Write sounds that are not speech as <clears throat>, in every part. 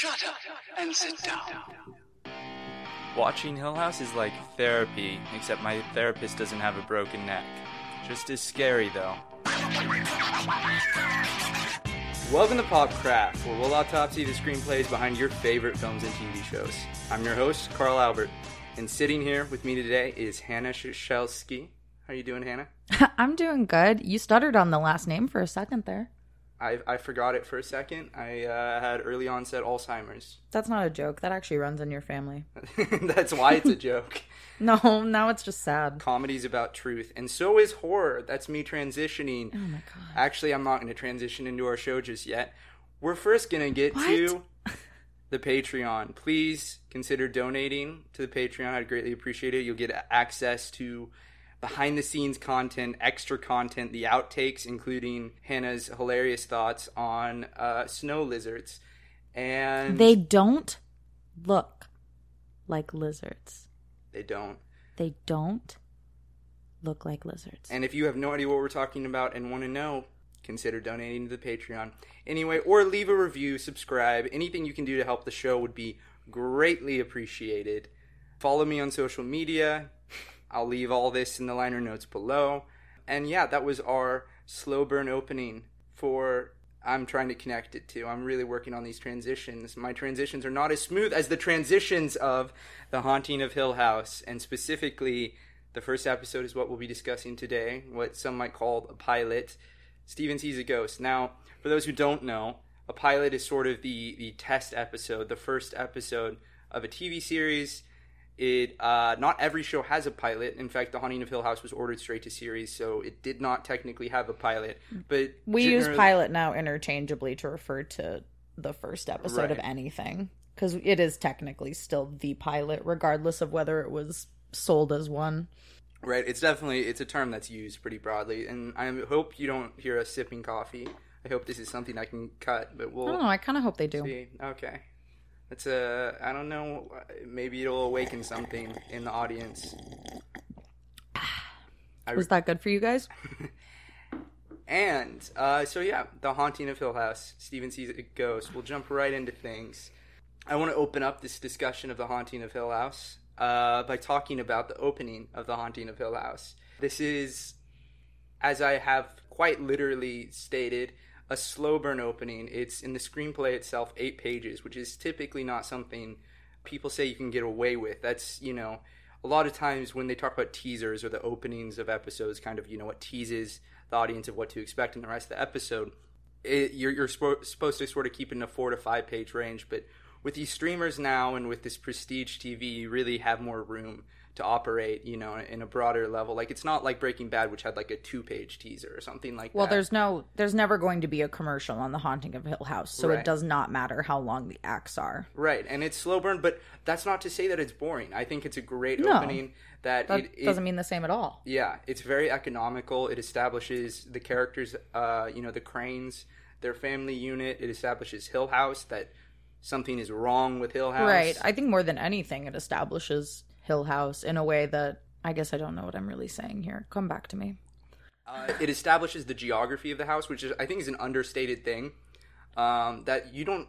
Shut up and sit down. Watching Hill House is like therapy, except my therapist doesn't have a broken neck. Just as scary, though. Welcome to Popcraft, where we'll autopsy the screenplays behind your favorite films and TV shows. I'm your host, Carl Albert, and sitting here with me today is Hannah Shelsky. How are you doing, Hannah? <laughs> I'm doing good. You stuttered on the last name for a second there. I, I forgot it for a second. I uh, had early onset Alzheimer's. That's not a joke. That actually runs in your family. <laughs> That's why it's a joke. <laughs> No, now it's just sad. Comedy's about truth, and so is horror. That's me transitioning. Oh my god. Actually, I'm not going to transition into our show just yet. We're first going to get What? to <laughs> the Patreon. Please consider donating to the Patreon. I'd greatly appreciate it. You'll get access to behind the scenes content, extra content, the outtakes, including Hannah's hilarious thoughts on uh, snow lizards. And They don't look like lizards. they don't. They don't look like lizards. And if you have no idea what we're talking about and want to know, consider donating to the Patreon. Anyway, or leave a review, subscribe. Anything you can do to help the show would be greatly appreciated. Follow me on social media. I'll leave all this in the liner notes below. And yeah, that was our slow burn opening for I'm trying to connect it to. I'm really working on these transitions. My transitions are not as smooth as the transitions of The Haunting of Hill House, and specifically, the first episode is what we'll be discussing today, what some might call a pilot. Steven sees a ghost. Now, for those who don't know, a pilot is sort of the the test episode, the first episode of a TV series. It uh, not every show has a pilot. In fact, The Haunting of Hill House was ordered straight to series, so it did not technically have a pilot. But we use pilot now interchangeably to refer to the first episode of anything because it is technically still the pilot, regardless of whether it was sold as one. Right, it's definitely it's a term that's used pretty broadly, and I hope you don't hear us sipping coffee. I hope this is something I can cut, but we'll don't know. I kind of hope they do. see. Okay, it's a I don't know. Maybe it'll awaken something in the audience. I Was that good for you guys? <laughs> And uh, so yeah, the haunting of Hill House. Steven sees a ghost. We'll jump right into things. I want to open up this discussion of the haunting of Hill House uh, by talking about the opening of the haunting of Hill House. This is, as I have quite literally stated, a slow burn opening. It's in the screenplay itself, eight pages, which is typically not something people say you can get away with. That's you know, a lot of times when they talk about teasers or the openings of episodes, kind of you know what teases the audience of what to expect in the rest of the episode. It, you're you're spo- supposed to sort of keep in a four to five page range, but with these streamers now and with this prestige TV, you really have more room to operate, you know, in a broader level. Like it's not like Breaking Bad, which had like a two page teaser or something like Well, that. Well, there's no, there's never going to be a commercial on The Haunting of Hill House, so Right. it does not matter how long the acts are. Right, and it's slow burn, but that's not to say that it's boring. I think it's a great No. opening. That, That it, it- doesn't mean the same at all. yeah, it's very economical. It establishes the characters, uh, you know, the Crains, their family unit. It establishes Hill House that something is wrong with Hill House. Right. I think more than anything, it establishes Hill House in a way that I guess I don't know what I'm really saying here. Come back to me. Uh, it establishes the geography of the house, which is, I think is an understated thing um, that you don't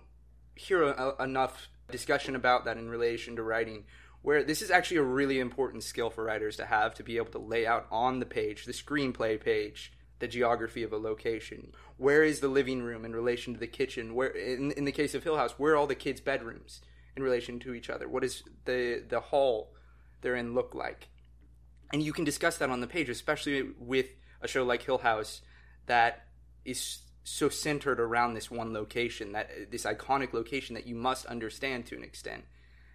hear a, a- enough discussion about that in relation to writing. Where this is actually a really important skill for writers to have to be able to lay out on the page, the screenplay page, the geography of a location. Where is the living room in relation to the kitchen? Where, in, in the case of Hill House, where are all the kids' bedrooms in relation to each other? What is the the hall they're in look like? and you can discuss that on the page, especially with a show like Hill House that is so centered around this one location, that this iconic location that you must understand to an extent.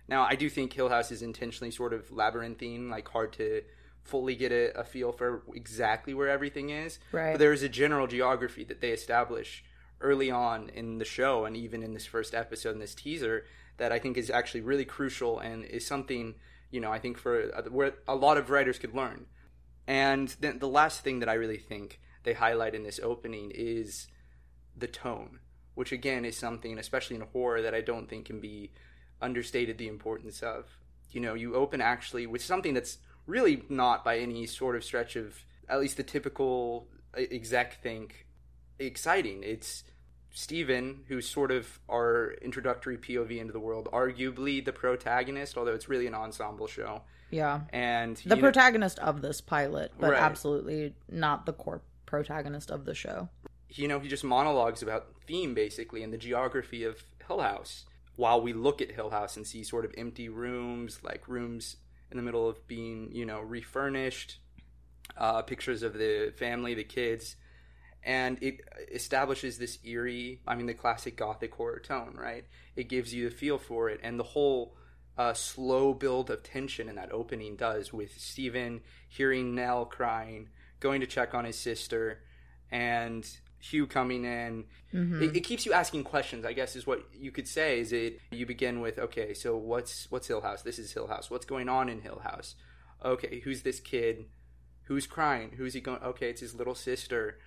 Now, I do think Hill House is intentionally sort of labyrinthine, like hard to fully get a, a feel for exactly where everything is. Right. But there is a general geography that they establish early on in the show, and even in this first episode, in this teaser, that I think is actually really crucial and is something you know I think for uh, where a lot of writers could learn. And then the last thing that I really think they highlight in this opening is the tone, which again is something, especially in horror, that I don't think can be understated the importance of. You know, you open actually with something that's really not by any sort of stretch of at least the typical uh, exec think exciting. It's Steven, who's sort of our introductory POV into the world, arguably the protagonist, although it's really an ensemble show. Yeah. And The you know- protagonist of this pilot, but Right. absolutely not the core protagonist of the show. you know, he just monologues about theme basically and the geography of Hill House while we look at Hill House and see sort of empty rooms, like rooms in the middle of being, you know, refurnished, uh, pictures of the family, the kids, and it establishes this eerie, I mean, the classic gothic horror tone, right? It gives you the feel for it, and the whole uh, slow build of tension in that opening does with Steven hearing Nell crying, going to check on his sister, and Hugh coming in. It, it keeps you asking questions. I guess is what you could say. Is it you begin with okay, so what's what's Hill House? This is Hill House. What's going on in Hill House? Okay, who's this kid? Who's crying? Who's he going? Okay, it's his little sister.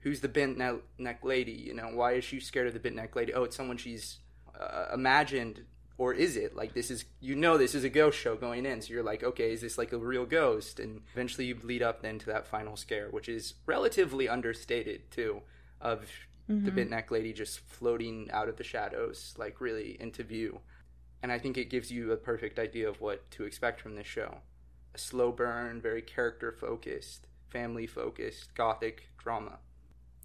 Who's the bent neck lady? You know, why is she scared of the bent neck lady? Oh, it's someone she's uh, imagined, or is it like this is you know this is a ghost show going in? So you're like, okay, is this like a real ghost? And eventually you lead up then to that final scare, which is relatively understated too, of the bent neck lady just floating out of the shadows, like really into view. And I think it gives you a perfect idea of what to expect from this show a slow burn, very character focused, family focused, gothic drama.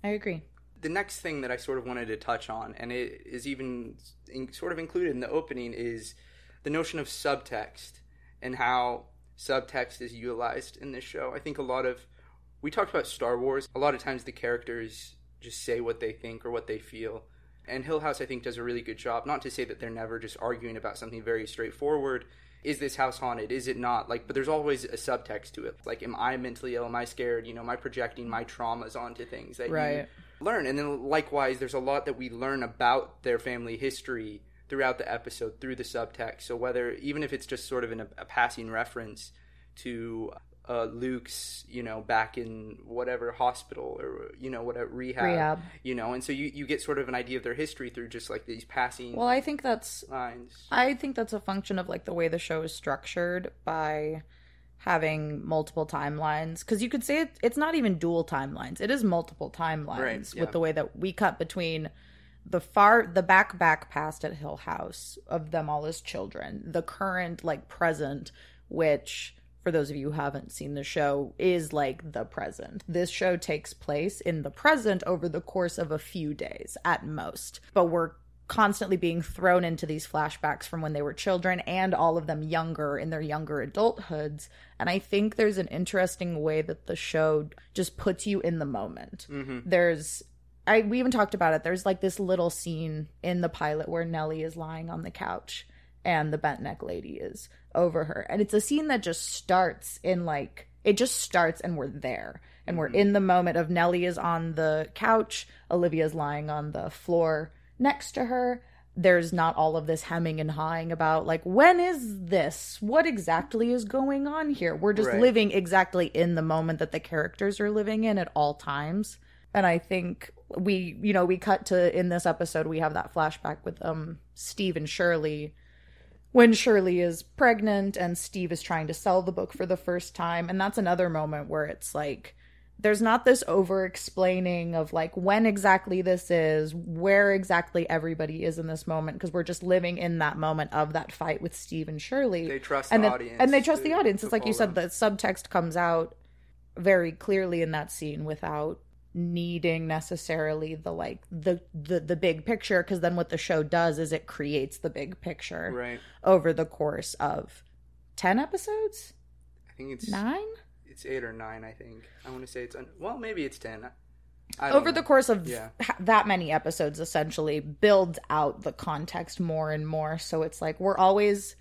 I agree. The next thing that I sort of wanted to touch on, and it is even in, sort of included in the opening, is the notion of subtext and how subtext is utilized in this show. I think a lot of we talked about Star Wars. A lot of times the characters just say what they think or what they feel. And Hill House, I think, does a really good job. Not to say that they're never just arguing about something very straightforward. Is this house haunted? Is it not? Like, but there's always a subtext to it. Like, am I mentally ill? Am I scared? You know, am I projecting my traumas onto things that you learn? And then likewise, there's a lot that we learn about their family history throughout the episode through the subtext. So whether even if it's just sort of a passing reference to uh, Luke's, you know, back in whatever hospital or you know whatever rehab, Rehab. you know, and so you you get sort of an idea of their history through just like these passing Well, I think that's lines. I think that's a function of like the way the show is structured by having multiple timelines because you could say it, it's not even dual timelines it is multiple timelines Right, yeah. with the way that we cut between the far the back back past at hill house of them all as children the current like present which for those of you who haven't seen the show is like the present this show takes place in the present over the course of a few days at most but we're constantly being thrown into these flashbacks from when they were children and all of them younger in their younger adulthoods and i think there's an interesting way that the show just puts you in the moment mm-hmm. there's I we even talked about it. There's like this little scene in the pilot where Nellie is lying on the couch and the bent neck lady is over her. And it's a scene that just starts in like it just starts and we're there. And we're in the moment of Nellie is on the couch, Olivia's lying on the floor next to her. There's not all of this hemming and hawing about like when is this? What exactly is going on here? We're just Right. living exactly in the moment that the characters are living in at all times and i think we you know we cut to in this episode we have that flashback with um steve and shirley when shirley is pregnant and steve is trying to sell the book for the first time. And that's another moment where it's like there's not this over explaining of like when exactly this is where exactly everybody is in this moment because we're just living in that moment of that fight with steve and shirley. They trust and the it- audience and they trust to- the audience. It's like you said the subtext comes out very clearly in that scene without needing necessarily the like the the, the big picture because then what the show does is it creates the big picture Right. over the course of 10 episodes I think it's 9 it's eight or nine. I think I want to say it's un- well maybe it's ten. I over know. the course of Yeah. ha- that many episodes essentially builds out the context more and more so it's like we're always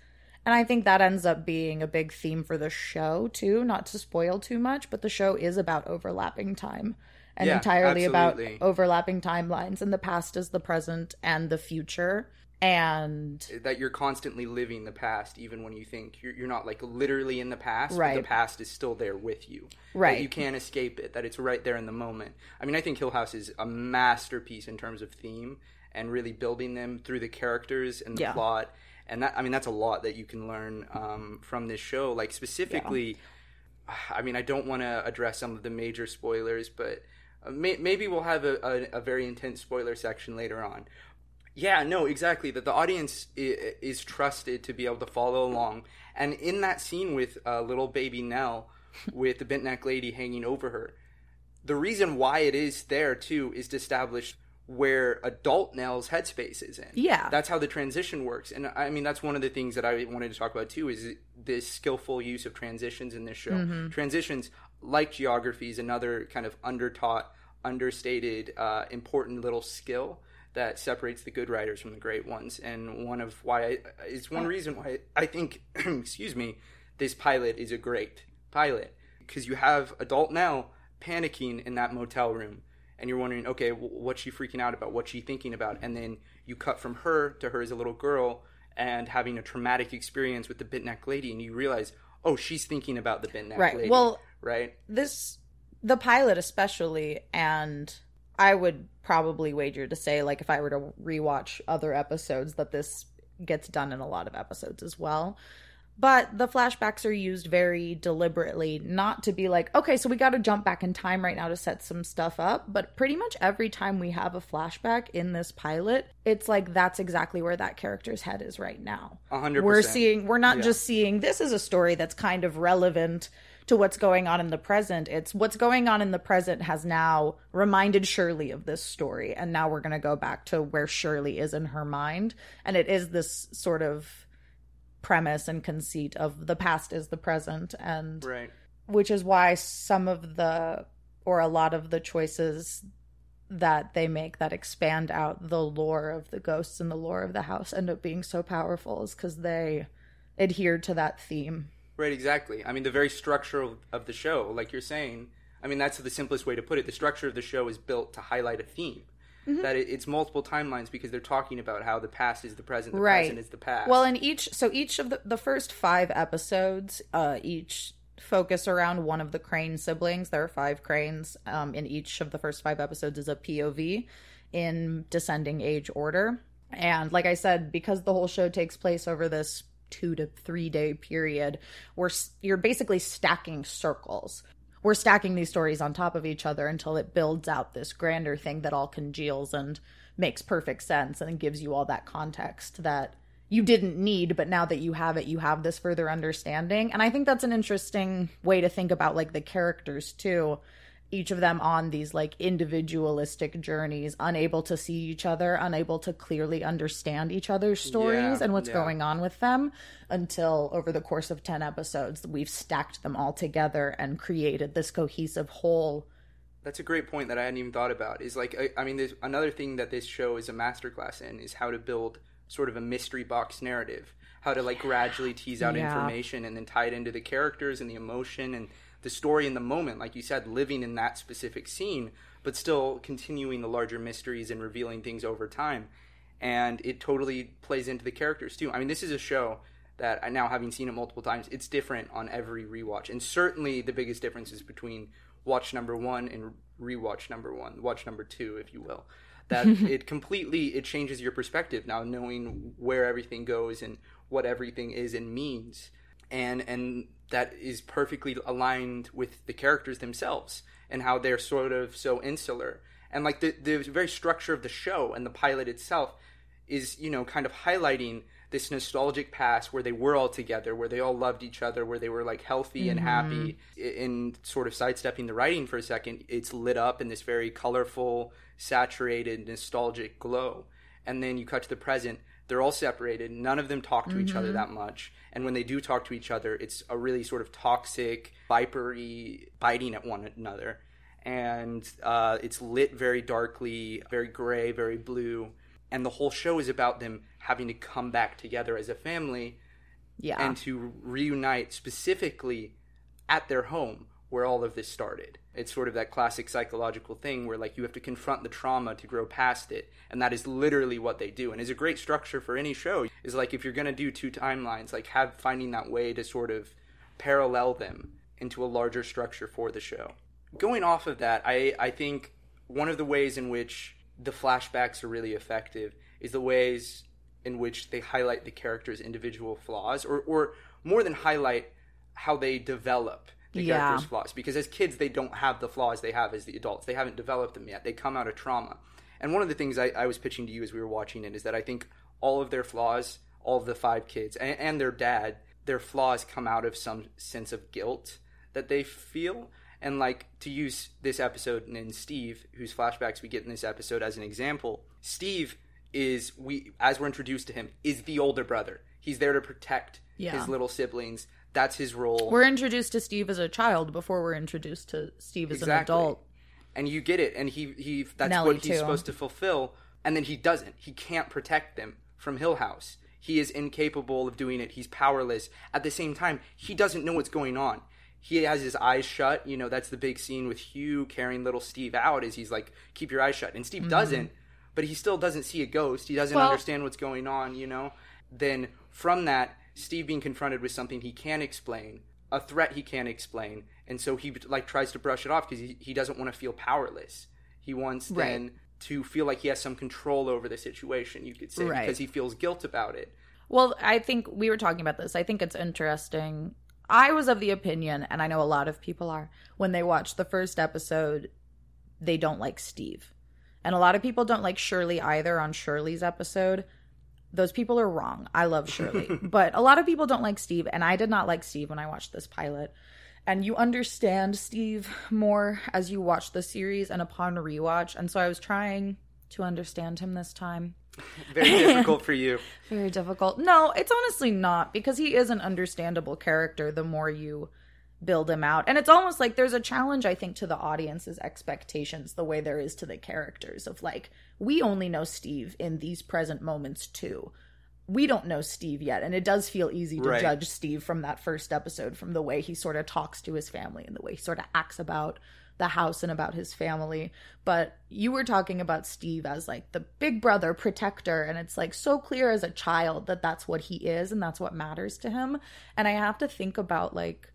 and i think that ends up being a big theme for the show too not to spoil too much but the show is about overlapping time and Yeah, entirely absolutely. about overlapping timelines and the past is the present and the future and that you're constantly living the past even when you think you're, you're not like literally in the past but Right. the past is still there with you Right. that you can't escape it that it's right there in the moment i mean i think hill house is a masterpiece in terms of theme and really building them through the characters and the Yeah. plot and that i mean that's a lot that you can learn um, from this show like specifically i mean i don't want to address some of the major spoilers but may, maybe we'll have a, a, a very intense spoiler section later on. Yeah, no, exactly. That the audience is, is trusted to be able to follow along, and in that scene with uh, little baby Nell, <laughs> with the bent neck lady hanging over her, the reason why it is there too is to establish where adult Nell's headspace is in. Yeah. that's how the transition works, and I mean that's one of the things that I wanted to talk about too is this skillful use of transitions in this show. Transitions like geography is another kind of undertaught, understated, uh, important little skill that separates the good writers from the great ones, and one of why I, it's one reason why I think, <clears throat> excuse me, this pilot is a great pilot. Because you have adult Nell panicking in that motel room and you're wondering okay what's she freaking out about? What's she thinking about? And then you cut from her to her as a little girl and having a traumatic experience with the bent neck lady and you realize oh she's thinking about the bent neck Right. lady Well- right this the pilot especially and i would probably wager to say like if i were to rewatch other episodes that this gets done in a lot of episodes as well but the flashbacks are used very deliberately not to be like okay so we got to jump back in time right now to set some stuff up. But pretty much every time we have a flashback in this pilot it's like that's exactly where that character's head is right now. A hundred we're seeing we're not Yeah. just seeing this is a story that's kind of relevant to what's going on in the present. It's what's going on in the present has now reminded shirley of this story. And now we're going to go back to where shirley is in her mind. And it is this sort of premise and conceit of the past is the present and right which is why some of the or a lot of the choices that they make that expand out the lore of the ghosts and the lore of the house end up being so powerful is because they adhere to that theme Right, exactly. I mean, the very structure of, of the show, like you're saying, I mean, that's the simplest way to put it. The structure of the show is built to highlight a theme. Mm-hmm. That it, it's multiple timelines because they're talking about how the past is the present, the Right. present is the past. well in each so each of the, the first five episodes uh each focus around one of the Crain siblings there are five Crains um in each of the first five episodes is a pov in descending age order and like i said because the whole show takes place over this two to three day period where you're basically stacking circles we're stacking these stories on top of each other until it builds out this grander thing that all congeals and makes perfect sense and gives you all that context that you didn't need but now that you have it you have this further understanding. And i think that's an interesting way to think about like the characters too each of them on these like individualistic journeys unable to see each other unable to clearly understand each other's stories Yeah, and what's yeah. going on with them until over the course of 10 episodes we've stacked them all together and created this cohesive whole That's a great point that I hadn't even thought about. Is like, I, I mean, there's another thing that this show is a masterclass in is how to build sort of a mystery box narrative, how to like gradually tease out Yeah. information and then tie it into the characters and the emotion and the story in the moment, like you said, living in that specific scene, but still continuing the larger mysteries and revealing things over time. And it totally plays into the characters too. I mean, this is a show that I now having seen it multiple times, it's different on every rewatch. And certainly the biggest difference is between watch number one and rewatch number one, watch number two, if you will. That <laughs> it completely it changes your perspective now, knowing where everything goes and what everything is and means, and and that is perfectly aligned with the characters themselves and how they're sort of so insular. And like the the very structure of the show and the pilot itself is you know kind of highlighting this nostalgic past where they were all together where they all loved each other where they were like healthy and mm-hmm. happy. In sort of sidestepping the writing for a second it's lit up in this very colorful saturated nostalgic glow. And then you cut to the present they're all separated. None of them talk to each other mm-hmm. that much and when they do talk to each other it's a really sort of toxic vipery biting at one another. And uh, it's lit very darkly very gray very blue. And the whole show is about them having to come back together as a family yeah. and to reunite specifically at their home where all of this started. It's sort of that classic psychological thing where like you have to confront the trauma to grow past it, and that is literally what they do. And is a great structure for any show is like if you're going to do two timelines, like have finding that way to sort of parallel them into a larger structure for the show. Going off of that, I I think one of the ways in which the flashbacks are really effective is the ways in which they highlight the characters' individual flaws, or, or more than highlight, how they develop. The Yeah. character's flaws because as kids they don't have the flaws they have as the adults. They haven't developed them yet. They come out of trauma. And one of the things I, I was pitching to you as we were watching it is that I think all of their flaws, all of the five kids and, and their dad, their flaws come out of some sense of guilt that they feel. And like to use this episode and Steve, whose flashbacks we get in this episode as an example, Steve is we as we're introduced to him is the older brother. He's there to protect Yeah. his little siblings. That's his role. We're introduced to Steve as a child before we're introduced to Steve as Exactly. an adult. and you get it. And he he that's Nellie, what he's too. supposed to fulfill. And then he doesn't. He can't protect them from hill house. He is incapable of doing it. He's powerless. At the same time he doesn't know what's going on. He has his eyes shut. You know that's the big scene with hugh carrying little steve out is he's like keep your eyes shut. And steve doesn't but he still doesn't see a ghost. He doesn't Mm-hmm. Well- understand what's going on you know? Then from that steve being confronted with something he can't explain a threat he can't explain and so he like tries to brush it off because he, he doesn't want to feel powerless he wants Right. then to feel like he has some control over the situation you could say Right. because he feels guilt about it Well, I think we were talking about this. I think it's interesting. I was of the opinion, and I know a lot of people are, when they watch the first episode, they don't like Steve. And a lot of people don't like Shirley either on Shirley's episode. Those people are wrong. I love Shirley. <laughs> but a lot of people don't like Steve, and I did not like Steve when I watched this pilot. And you understand Steve more as you watch the series and upon rewatch. And so I was trying to understand him this time. <laughs> very difficult for you <laughs> Very difficult. No, it's honestly not because he is an understandable character the more you build him out. And it's almost like there's a challenge, I think, to the audience's expectations, the way there is to the characters of like, we only know Steve in these present moments too. We don't know Steve yet. And it does feel easy to Right. judge Steve from that first episode, from the way he sort of talks to his family and the way he sort of acts about the house and about his family. But you were talking about Steve as like the big brother protector, and it's like so clear as a child that that's what he is and that's what matters to him. And I have to think about like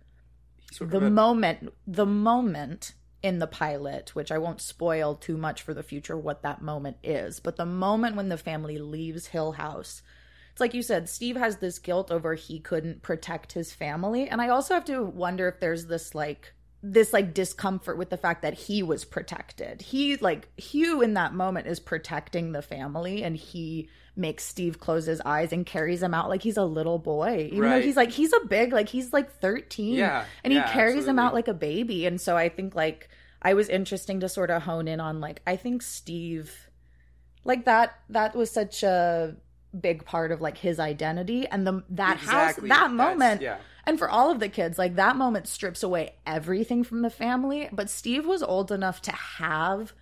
sort the moment, the moment in the pilot, which I won't spoil too much for the future what that moment is, but the moment when the family leaves Hill House. It's like you said, Steve has this guilt over he couldn't protect his family. And I also have to wonder if there's this like this like discomfort with the fact that he was protected. He like Hugh in that moment is protecting the family and he makes Steve close his eyes and carries him out like he's a little boy. Even though he's like he's a big like he's like 13. Yeah, And he yeah, carries him out like a baby. And so I think like I was interesting to sort of hone in on like I think Steve like that that was such a big part of like his identity and the that house that moment yeah. and for all of the kids like that moment strips away everything from the family but steve was old enough to have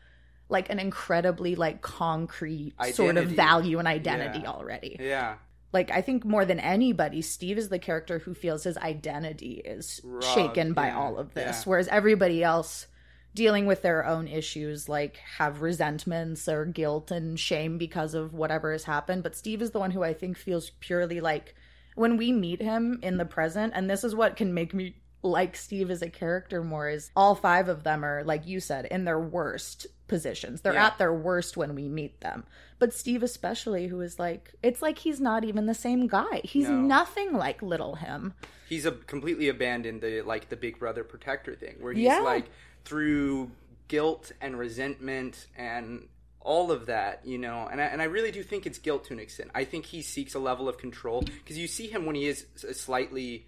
like an incredibly like concrete sort of value and identity Yeah. already yeah like i think more than anybody steve is the character who feels his identity is shaken by yeah, all of this yeah. whereas everybody else dealing with their own issues like have resentments or guilt and shame because of whatever has happened but steve is the one who i think feels purely like when we meet him in the present and this is what can make me like steve as a character more is all five of them are like you said in their worst positions they're Yeah. at their worst when we meet them but steve especially who is like it's like he's not even the same guy he's No. nothing like little him he's a completely abandoned the like the big brother protector thing where he's Yeah. like through guilt and resentment and all of that you know and I, and I really do think it's guilt to an extent i think he seeks a level of control because you see him when he is slightly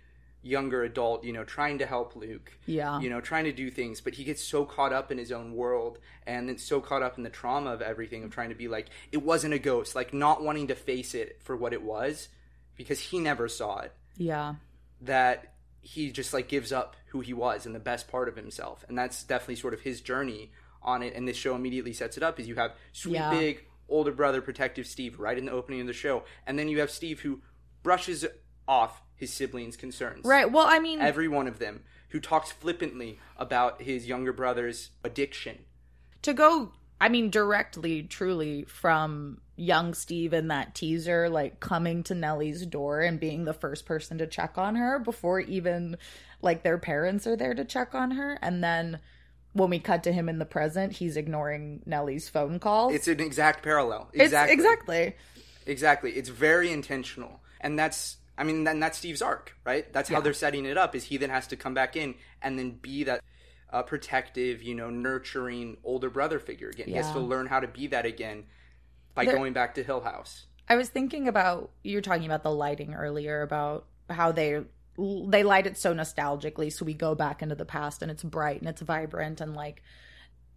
younger adult you know trying to help luke Yeah. you know trying to do things but he gets so caught up in his own world and then so caught up in the trauma of everything of trying to be like it wasn't a ghost like not wanting to face it for what it was because he never saw it. Yeah. That he just like gives up who he was and the best part of himself. And that's definitely sort of his journey on it. And this show immediately sets it up is you have sweet Yeah. big older brother protective steve right in the opening of the show. And then you have steve who brushes off his siblings concerns. Right well i mean every one of them who talks flippantly about his younger brother's addiction. to go i mean directly truly from young steve in that teaser like coming to nellie's door and being the first person to check on her before even like their parents are there to check on her. And then when we cut to him in the present he's ignoring nellie's phone calls. It's an exact parallel. It's- exactly. exactly. Exactly. It's very intentional. And that's I mean, then that's Steve's arc, right? That's how they're setting it up. Is he then has to come back in and then be that uh, protective, you know, nurturing older brother figure again. He has to learn how to be that again by There- going back to Hill House. I was thinking about you were talking about the lighting earlier about how they they light it so nostalgically so we go back into the past and it's bright and it's vibrant and like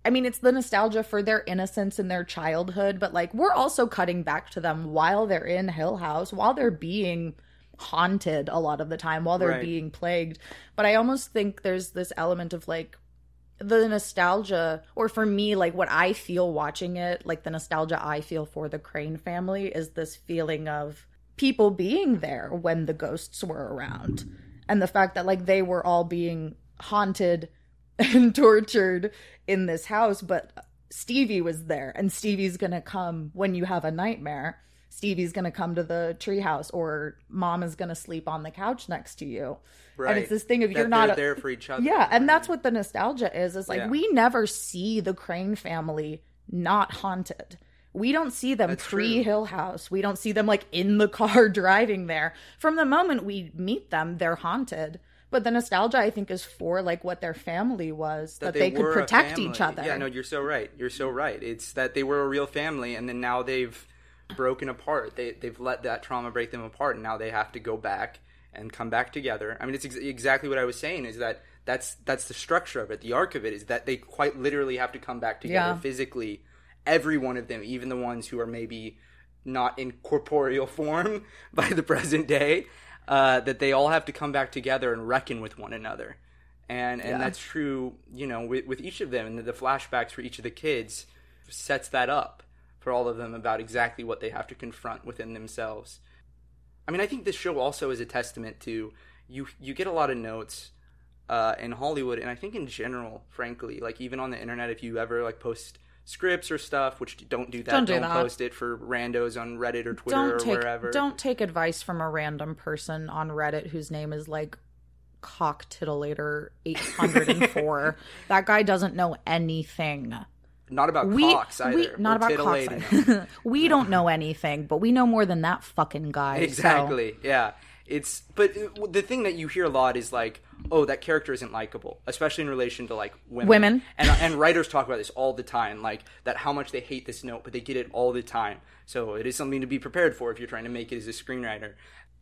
I mean it's the nostalgia for their innocence and their childhood but like we're also cutting back to them while they're in Hill House while they're being haunted a lot of the time while they're Right. being plagued. But I almost think there's this element of like the nostalgia or for me like what i feel watching it like the nostalgia i feel for the Crain family is this feeling of people being there when the ghosts were around. And the fact that like they were all being haunted <laughs> and tortured in this house but stevie was there and stevie's gonna come when you have a nightmare stevie's gonna come to the treehouse or mom is gonna sleep on the couch next to you Right. and it's this thing of That you're not a- there for each other. yeah, and that's what the nostalgia is. Is like Yeah. we never see the Crain family not haunted. We don't see them pre. Hill House. We don't see them like in the car <laughs> driving there. From the moment we meet them, they're haunted. But the nostalgia, I think, is for like what their family was that, they, could protect each other. Yeah, no, you're so right. You're so right. It's that they were a real family, and then now they've broken apart. They they've let that trauma break them apart, and now they have to go back and come back together. I mean, it's ex- exactly what I was saying. Is that that's that's the structure of it. The arc of it is that they quite literally have to come back together Yeah. physically. Every one of them, even the ones who are maybe not in corporeal <laughs> form by the present day, uh, that they all have to come back together and reckon with one another. And and Yeah. that's true, you know, with, with each of them, and the flashbacks for each of the kids sets that up for all of them about exactly what they have to confront within themselves. I mean, I think this show also is a testament to you. You get a lot of notes uh, in Hollywood, and I think in general, frankly, like even on the internet, if you ever like post scripts or stuff, which don't do that, Don't do that. post it for randos on Reddit or Twitter don't or take wherever. don't take advice from a random person on Reddit whose name is like cock titillator 804 <laughs> that guy doesn't know anything Not about we, cocks either. we not about cocks <laughs> we don't know anything but we know more than that fucking guy so- Exactly. Yeah. It's but uh, the thing that you hear a lot is like, oh, that character isn't likable, especially in relation to like women. Women. And and writers talk about this all the time, like that how much they hate this note, but they get it all the time. So it is something to be prepared for if you're trying to make it as a screenwriter.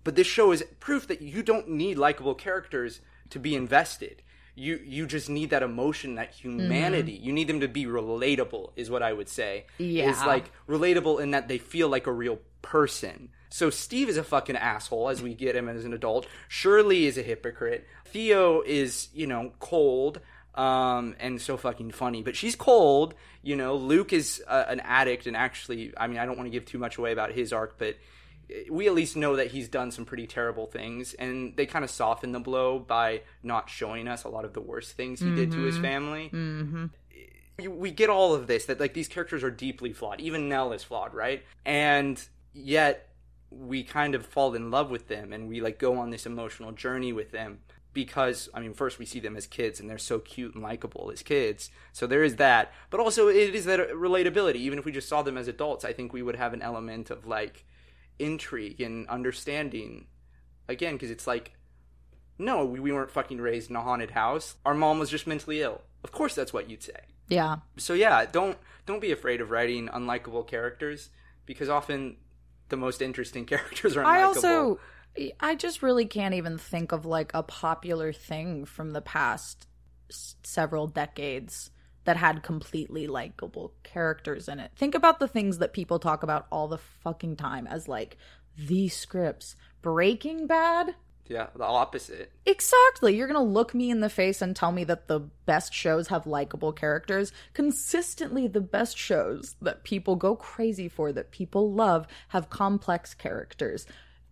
But this show is proof that you don't need likable characters to be invested. You you just need that emotion, that humanity. You need them to be relatable, is what I would say. yeah Is like relatable in that they feel like a real person. So Steve is a fucking asshole as we get him as an adult. Shirley is a hypocrite. Theo is, you know, cold um and so fucking funny, but she's cold, you know. Luke is uh, an addict and actually, I mean, I don't want to give too much away about his arc, but we at least know that he's done some pretty terrible things and they kind of soften the blow by not showing us a lot of the worst things he did to his mm-hmm. family. Mm-hmm. You- we get all of this that like these characters are deeply flawed. Even nell is flawed right? And yet we kind of fall in love with them and we like go on this emotional journey with them because i mean first we see them as kids and they're so cute and likable as kids. So there is that. But also it is that relatability. Even if we just saw them as adults i think we would have an element of like intrigue and understanding. Again because it's like no we, we weren't fucking raised in a haunted house. Our mom was just mentally ill. Of course that's what you'd say. Yeah. So yeah, don't don't be afraid of writing unlikable characters because often the most interesting <laughs> characters are unlikable. I also I just really can't even think of like a popular thing from the past several decades that had completely likable characters in it. Think about the things that people talk about all the fucking time as like these scripts. Breaking Bad? yeah, the opposite. Exactly. You're going to look me in the face and tell me that the best shows have likable characters. Consistently, the best shows that people go crazy for, that people love, have complex characters.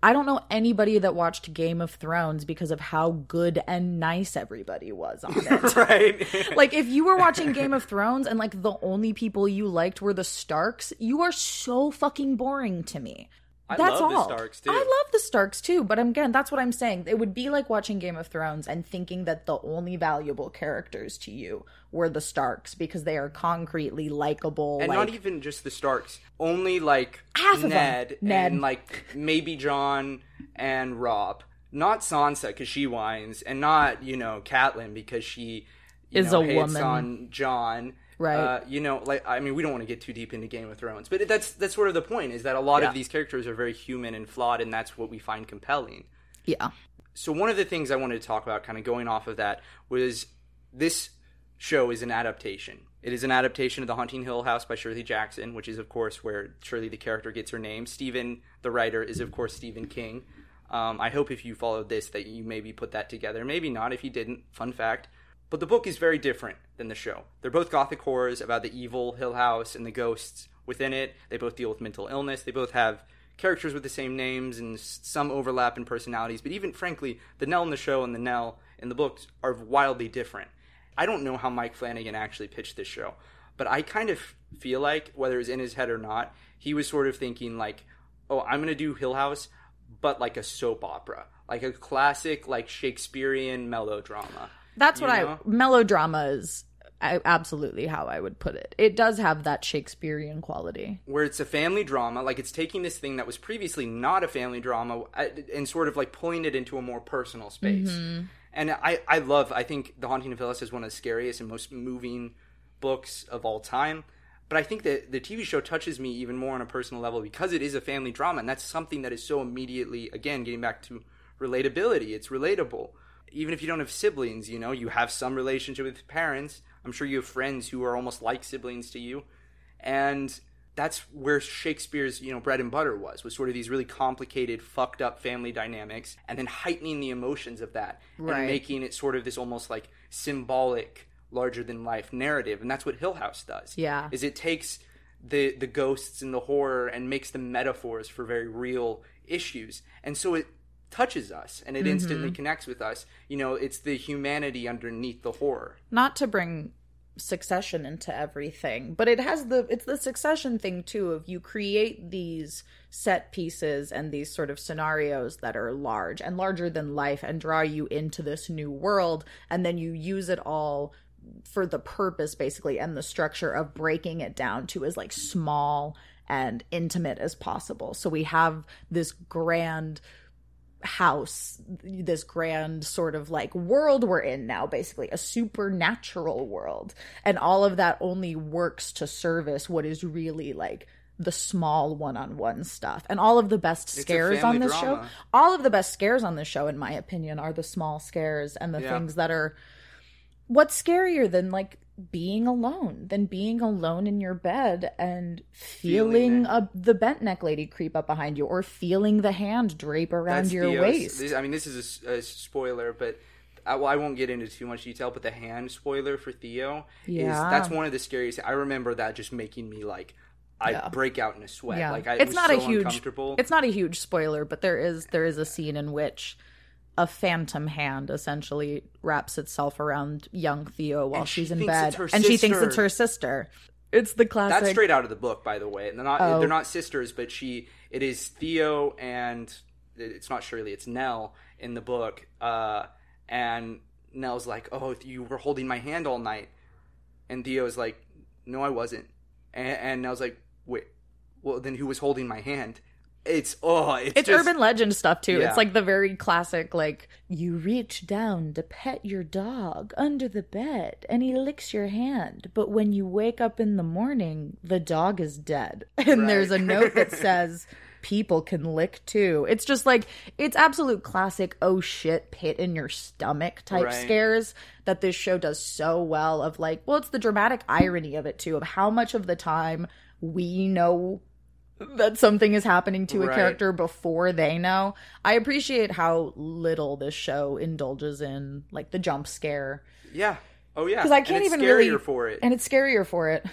I don't know anybody that watched Game of Thrones because of how good and nice everybody was on it. <laughs> right? <laughs> like if you were watching Game of Thrones and like the only people you liked were the Starks, you are so fucking boring to me. I That's love the all. Starks, too. I love the Starks too, but again, that's what I'm saying. It would be like watching Game of Thrones and thinking that the only valuable characters to you were the Starks because they are concretely likable. and like, not even just the Starks, only like Half of them. Ned, Ned. and like maybe Jon and Robb, not Sansa because she whines, and not you know Catelyn because she Is know, a hates woman. on Jon. Right. Uh, you know, like I mean, we don't want to get too deep into Game of Thrones, but that's that's sort of the point is that a lot Yeah. of these characters are very human and flawed, and that's what we find compelling. Yeah. So one of the things I wanted to talk about, kind of going off of that, was this show is an adaptation. It is an adaptation of The Haunting Hill House by Shirley Jackson, which is of course where Shirley the character gets her name. Stephen the writer is of course Stephen King. Um, I hope if you followed this that you maybe put that together. Maybe not. If you didn't, fun fact. But the book is very different than the show. They're both gothic horrors about the evil Hill House and the ghosts within it. They both deal with mental illness. They both have characters with the same names and some overlap in personalities. But even frankly, the Nell in the show and the Nell in the books are wildly different. I don't know how Mike Flanagan actually pitched this show, but I kind of feel like, whether it's in his head or not, he was sort of thinking like, "Oh, I'm going to do Hill House, but like a soap opera, like a classic, like Shakespearean melodrama." That's what know? I melodrama is I, absolutely how I would put it. It does have that Shakespearean quality. where it's a family drama, like it's taking this thing that was previously not a family drama uh, and sort of like pulling it into a more personal space. And I, I love, I think The Haunting of Hill House is one of the scariest and most moving books of all time. But I think that the TV show touches me even more on a personal level because it is a family drama, and that's something that is so immediately, again, getting back to relatability. It's relatable. Even if you don't have siblings, you know, you have some relationship with parents. I'm sure you have friends who are almost like siblings to you and that's where Shakespeare's you know bread and butter was was sort of these really complicated fucked up family dynamics and then heightening the emotions of that Right. and making it sort of this almost like symbolic larger than life narrative and that's what Hill House does Yeah. is it takes the the ghosts and the horror and makes them metaphors for very real issues and so it touches us and it Mm-hmm. instantly connects with us you know it's the humanity underneath the horror Not to bring succession into everything, but it has the it's the succession thing too of you create these set pieces and these sort of scenarios that are large and larger than life and draw you into this new world and then you use it all for the purpose basically and the structure of breaking it down to as like small and intimate as possible. So we have this grand house, this grand sort of like world we're in now, basically a supernatural world. And all of that only works to service what is really like the small one-on-one stuff and all of the best scares on this show all of the best scares on this show in my opinion are the small scares and the Yeah. things that are what's scarier than like being alone than being alone in your bed and feeling, Feeling a, the bent neck lady creep up behind you or feeling the hand drape around That's your Theo's- uh, waist this- I mean, this is a spoiler, but I, well, I won't get into too much detail. But the hand spoiler for Theo is Yeah. that's one of the scariest. I remember that just making me like I Yeah. break out in a sweat. yeah Like I, it it's was not so a huge it's not a huge spoiler but there is there is a scene in which a phantom hand essentially wraps itself around young Theo while And she she's in bed and she thinks it's her sister it's the classic That's straight out of the book, by the way. They're not Oh. they're not sisters, but she it is Theo and it's not Shirley, it's Nell in the book. Uh, and Nell's like, "Oh, you were holding my hand all night," and Theo's like, "No, I wasn't." And, and Nell's like, "Wait, well then who was holding my hand?" It's oh, it's, It's just- urban legend stuff too. Yeah. It's like the very classic, like you reach down to pet your dog under the bed, and he licks your hand. But when you wake up in the morning, the dog is dead, <laughs> and there's a note that <laughs> says. People can lick too. It's just like it's absolute classic oh shit pit in your stomach type Right. scares that this show does so well of like well it's the dramatic irony of it too of how much of the time we know that something is happening to a Right. character before they know. I appreciate how little this show indulges in like the jump scare yeah, oh yeah, because I can't even scarier really for it. and it's scarier for it.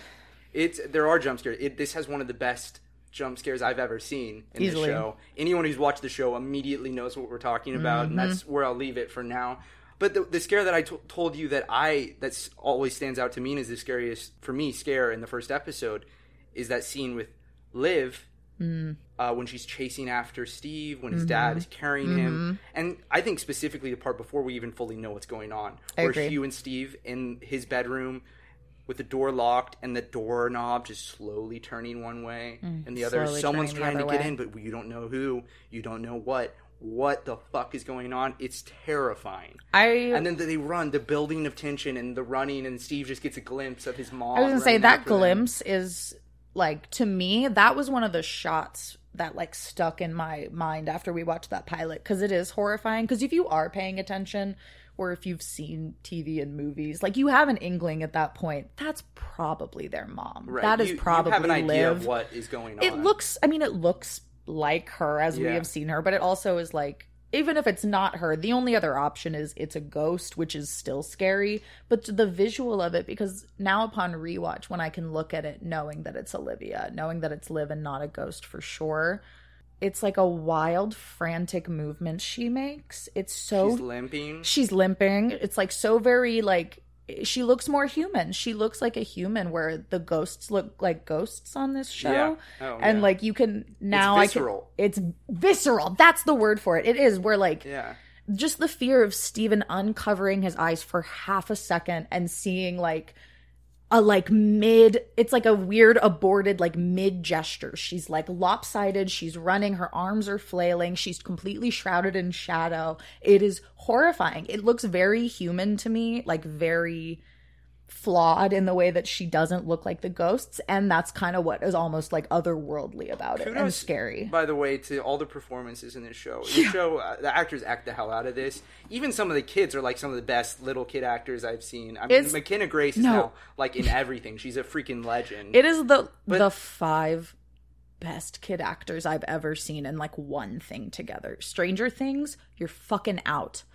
It's there are jump scares. It, this has one of the best jump scares I've ever seen in Easily. the show. Anyone who's watched the show immediately knows what we're talking about, and Mm-hmm. that's where I'll leave it for now. But the, the scare that I told you that I that's always stands out to me and is the scariest for me scare in the first episode is that scene with Liv Mm. uh, when she's chasing after Steve, when his Mm-hmm. dad is carrying him, and I think specifically the part before we even fully know what's going on, I where agree. Hugh and Steve in his bedroom with the door locked and the doorknob just slowly turning one way and the other. Mm, Someone's trying to other get in, but you don't know who, you don't know what. what the fuck is going on? It's terrifying. I And then they run the building of tension and the running, and Steve just gets a glimpse of his mom. I was gonna say that after them. glimpse is like to me that was one of the shots that like stuck in my mind after we watched that pilot because it is horrifying. Because if you are paying attention, or if you've seen TV and movies, like you have an inkling at that point, that's probably their mom. Right. That is You- probably you have an idea of what is going on. it looks i mean it looks like her as we have seen her but it also is like even if it's not her the only other option is it's a ghost which is still scary but the visual of it because now upon rewatch when i can look at it knowing that it's olivia knowing that it's liv and not a ghost for sure it's like a wild frantic movement she makes it's so She's limping. she's limping. It's like so very like she looks more human. She looks like a human where the ghosts look like ghosts on this show. Yeah. Oh, and yeah. like you can now visceral. I can it's visceral. That's the word for it. It is where like Yeah. just the fear of Steven uncovering his eyes for half a second and seeing like a like mid it's like a weird aborted like mid gesture. She's like lopsided. She's running. Her arms are flailing. She's completely shrouded in shadow. It is horrifying. It looks very human to me like very flawed in the way that she doesn't look like the ghosts and that's kind of what is almost like otherworldly about it and scary By the way, to all the performances in this show, the show, uh, the actors act the hell out of this. Even some of the kids are like some of the best little kid actors I've seen. I mean, It's- McKenna Grace is no. now like in everything. She's a freaking legend. It is the But- the five best kid actors I've ever seen in like one thing together. Stranger Things, you're fucking out. <laughs>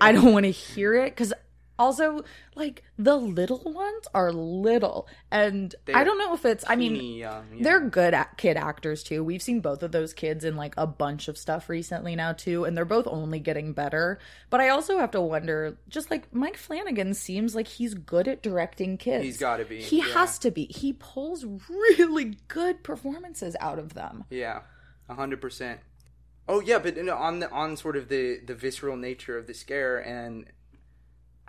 I don't want to hear it because also like the little ones are little, and I They're don't know if it's. I mean, young, yeah. they're good at kid actors too. We've seen both of those kids in like a bunch of stuff recently now too, and they're both only getting better. But I also have to wonder, just like Mike Flanagan seems like he's good at directing kids. He's gotta be, He yeah. has to be. He pulls really good performances out of them. Yeah, a hundred percent. Oh yeah, but you know, on the on sort of the the visceral nature of the scare and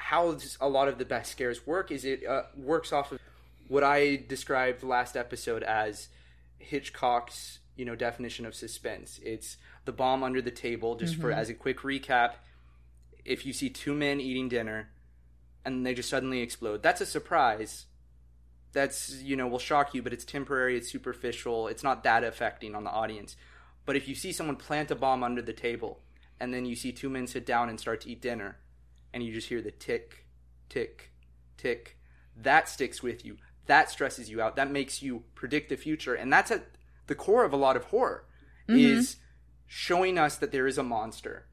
how a lot of the best scares work is it uh, works off of what I described last episode as Hitchcock's you know definition of suspense. It's the bomb under the table. Just for as a quick recap, if you see two men eating dinner and they just suddenly explode, that's a surprise that's you know will shock you but it's temporary it's superficial it's not that affecting on the audience but if you see someone plant a bomb under the table and then you see two men sit down and start to eat dinner and you just hear the tick tick tick that sticks with you. That stresses you out. That makes you predict the future. And that's at the core of a lot of horror mm-hmm. is showing us that there is a monster.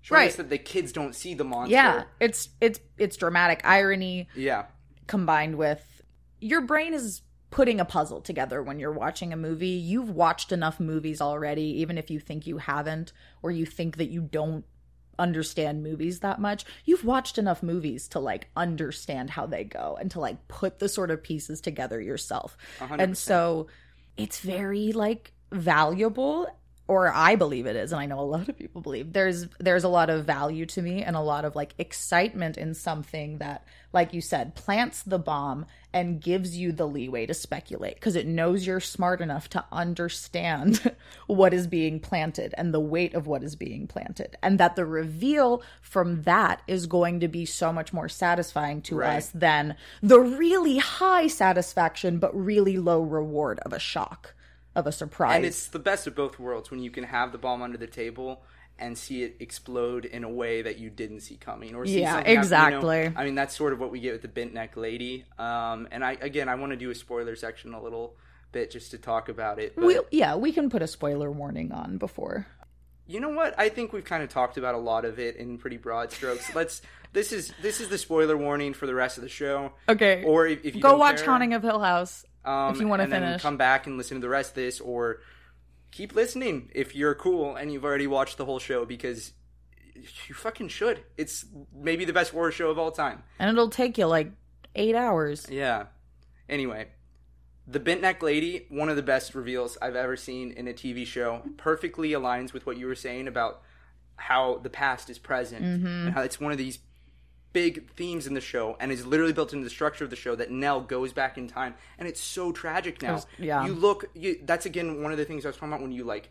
Showing us Right. that the kids don't see the monster. Yeah, it's it's it's dramatic irony yeah. combined with your brain is putting a puzzle together when you're watching a movie. You've watched enough movies already, even if you think you haven't, or you think that you don't understand movies that much. You've watched enough movies to like understand how they go and to like put the sort of pieces together yourself. hundred And so it's very like valuable or I believe it is and I know a lot of people believe there's there's a lot of value to me and a lot of like excitement in something that like you said plants the bomb and gives you the leeway to speculate because it knows you're smart enough to understand <laughs> what is being planted and the weight of what is being planted and that the reveal from that is going to be so much more satisfying to Right. us than the really high satisfaction but really low reward of a shock of a surprise And it's the best of both worlds when you can have the bomb under the table and see it explode in a way that you didn't see coming or see Yeah, something happen, you know? exactly. I mean that's sort of what we get with the bent neck lady. Um, and I again I want to do a spoiler section a little bit just to talk about it. We, yeah we can put a spoiler warning on before you know what? I think we've kind of talked about a lot of it in pretty broad strokes. <laughs> Let's this is this is the spoiler warning for the rest of the show. okay Or if, if you go watch care, Haunting of Hill House um, if you wanna and then come back and listen to the rest of this, or keep listening if you're cool and you've already watched the whole show because you fucking should. It's maybe the best horror show of all time. and it'll take you like eight hours Yeah. Anyway, the bent neck lady, one of the best reveals I've ever seen in a TV show, perfectly aligns with what you were saying about how the past is present and how it's one of these big themes in the show and is literally built into the structure of the show that Nell goes back in time and it's so tragic now. yeah. You look you, that's again one of the things I was talking about when you like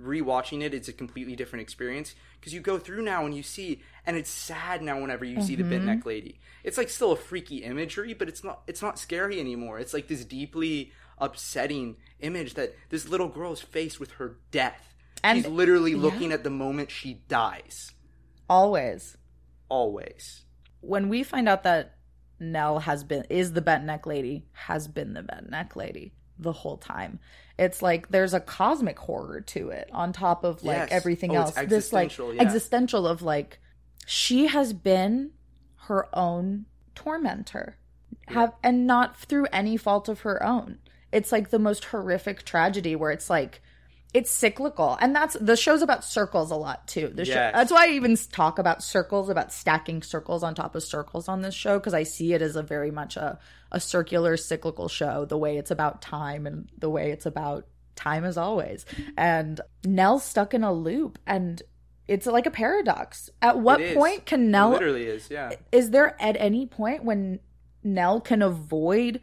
rewatching it, it's a completely different experience because you go through now and you see, and it's sad now whenever you see the mm-hmm. bent neck lady. It's like still a freaky imagery, but it's not. It's not scary anymore. It's like this deeply upsetting image that this little girl is faced with her death. And- She's literally looking at the moment she dies. Always. Always. When we find out that Nell has been is the bent neck lady, has been the bent neck lady the whole time. It's like there's a cosmic horror to it on top of like Yes. everything Oh, else. This like yeah. existential of like she has been her own tormentor. Have and not through any fault of her own. It's like the most horrific tragedy where it's like it's cyclical. And that's the show's about circles a lot too. The show, that's why i even talk about circles about stacking circles on top of circles on this show because i see it as a very much a, a circular cyclical show the way it's about time and the way it's about time as always. And nell's stuck in a loop and it's like a paradox. At what It point can It nell literally is, yeah. is there at any point when Nell can avoid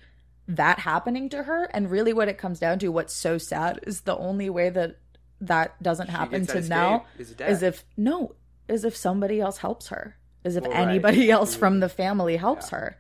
that happening to her? And really, what it comes down to, what's so sad, is the only way that that doesn't happen to Nell is is if no, is if somebody else helps her, is if Well, right. anybody else from the family helps her.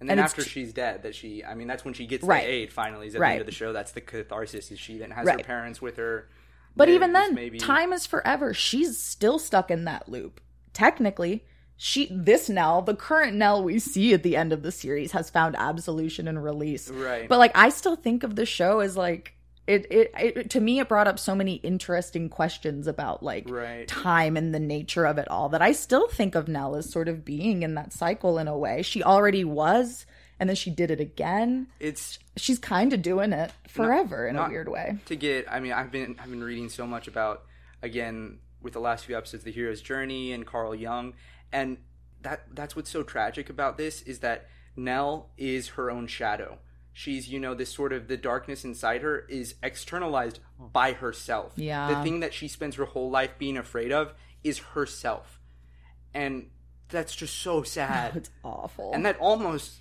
And then And after she's dead, that she, I mean, that's when she gets Right. the aid finally, is at the end of the show. That's the catharsis, is she then has her parents with her. But even then, maybe- time is forever. She's still stuck in that loop. Technically, she this Nell, the current Nell we see at the end of the series, has found absolution and release. Right. But like, I still think of the show as like it. It, it to me, it brought up so many interesting questions about like Right. time and the nature of it all that I still think of Nell as sort of being in that cycle in a way. She already was, and then she did it again. It's She's kind of doing it forever in a weird way. to get. I mean, I've been I've been reading so much about again with the last few episodes, the hero's journey and Carl Jung, and that that's what's so tragic about this is that Nell is her own shadow. She's you know this sort of the darkness inside her is externalized by herself. Yeah. the thing that she spends her whole life being afraid of is herself, and that's just so sad. <laughs> It's awful. and that almost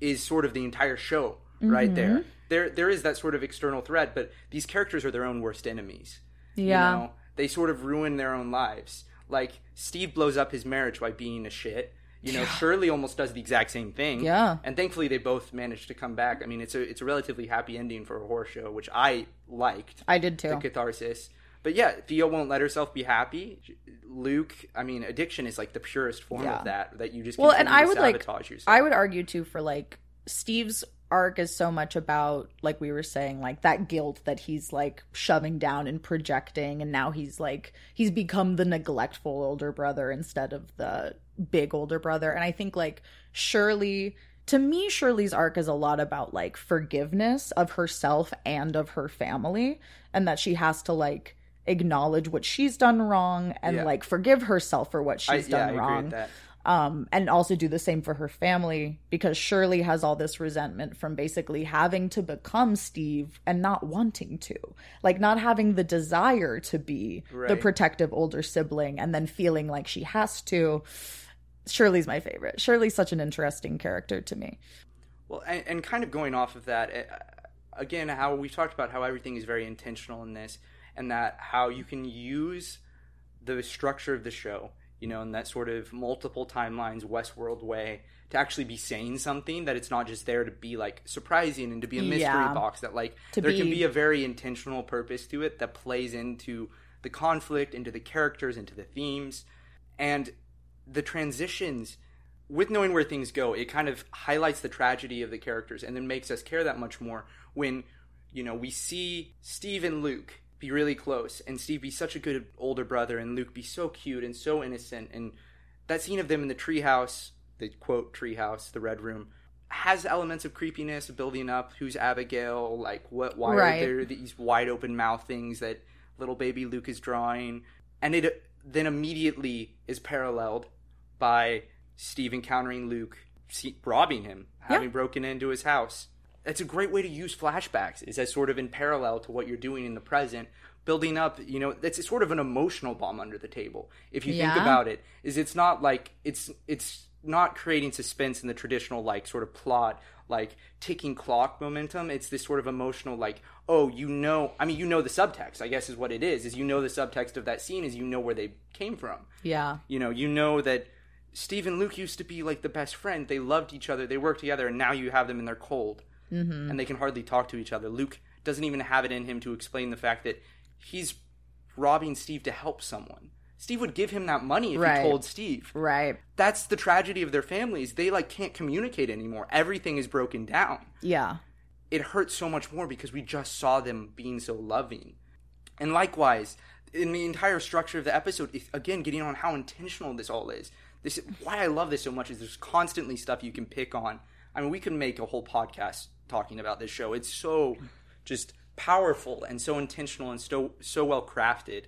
is sort of the entire show right there Mm-hmm. there there is that sort of external threat but these characters are their own worst enemies Yeah. you know they sort of ruin their own lives like steve blows up his marriage by being a shit you know shirley almost does the exact same thing Yeah. and thankfully they both managed to come back i mean it's a it's a relatively happy ending for a horror show which i liked I did too. the catharsis but yeah theo won't let herself be happy luke i mean addiction is like the purest form Yeah. of that that you just well and i would like yourself. i would argue too for like steve's arc is so much about like we were saying like that guilt that he's like shoving down and projecting and now he's like he's become the neglectful older brother instead of the big older brother and i think like shirley to me shirley's arc is a lot about like forgiveness of herself and of her family and that she has to like acknowledge what she's done wrong and Yeah. like forgive herself for what she's yeah, I done agree wrong with that. Um, and also do the same for her family because Shirley has all this resentment from basically having to become Steve and not wanting to, like not having the desire to be the protective older sibling and then feeling like she has to. Shirley's my favorite. Shirley's such an interesting character to me. Well, and, and kind of going off of that, uh, again, how we talked about how everything is very intentional in this, and that how you can use the structure of the show, you know, in that sort of multiple timelines, Westworld way, to actually be saying something that it's not just there to be like surprising and to be a mystery Yeah. box. That like To there can be- be a very intentional purpose to it that plays into the conflict, into the characters, into the themes, and the transitions with knowing where things go, it kind of highlights the tragedy of the characters and then makes us care that much more when, you know, we see Steve and Luke be really close and Steve be such a good older brother and Luke be so cute and so innocent and that scene of them in the treehouse, the quote treehouse, the red room, has elements of creepiness building up. Who's Abigail? Like what why Right. are there these wide open mouth things that little baby Luke is drawing? And it uh, then immediately is paralleled by Steve encountering Luke, see, robbing him, having broken into his house. That's a great way to use flashbacks, is as sort of in parallel to what you're doing in the present, building up. You know, that's sort of an emotional bomb under the table. If you think about it, is it's not like it's it's not creating suspense in the traditional like sort of plot like ticking clock momentum. It's this sort of emotional, like, oh, you know, I mean, you know the subtext. I guess is what it is. Is you know the subtext of that scene is you know where they came from. Yeah. You know, you know that Steve and Luke used to be like the best friend. They loved each other. They worked together, and now you have them and they're cold, mm-hmm. and they can hardly talk to each other. Luke doesn't even have it in him to explain the fact that he's robbing Steve to help someone. Steve would give him that money if Right. he told Steve. Right. That's the tragedy of their families. They like can't communicate anymore. Everything is broken down. Yeah. It hurts so much more because we just saw them being so loving. And likewise, in the entire structure of the episode, again, getting on how intentional this all is. This why I love this so much is there's constantly stuff you can pick on. I mean, we could make a whole podcast talking about this show. It's so just powerful and so intentional and so so well crafted.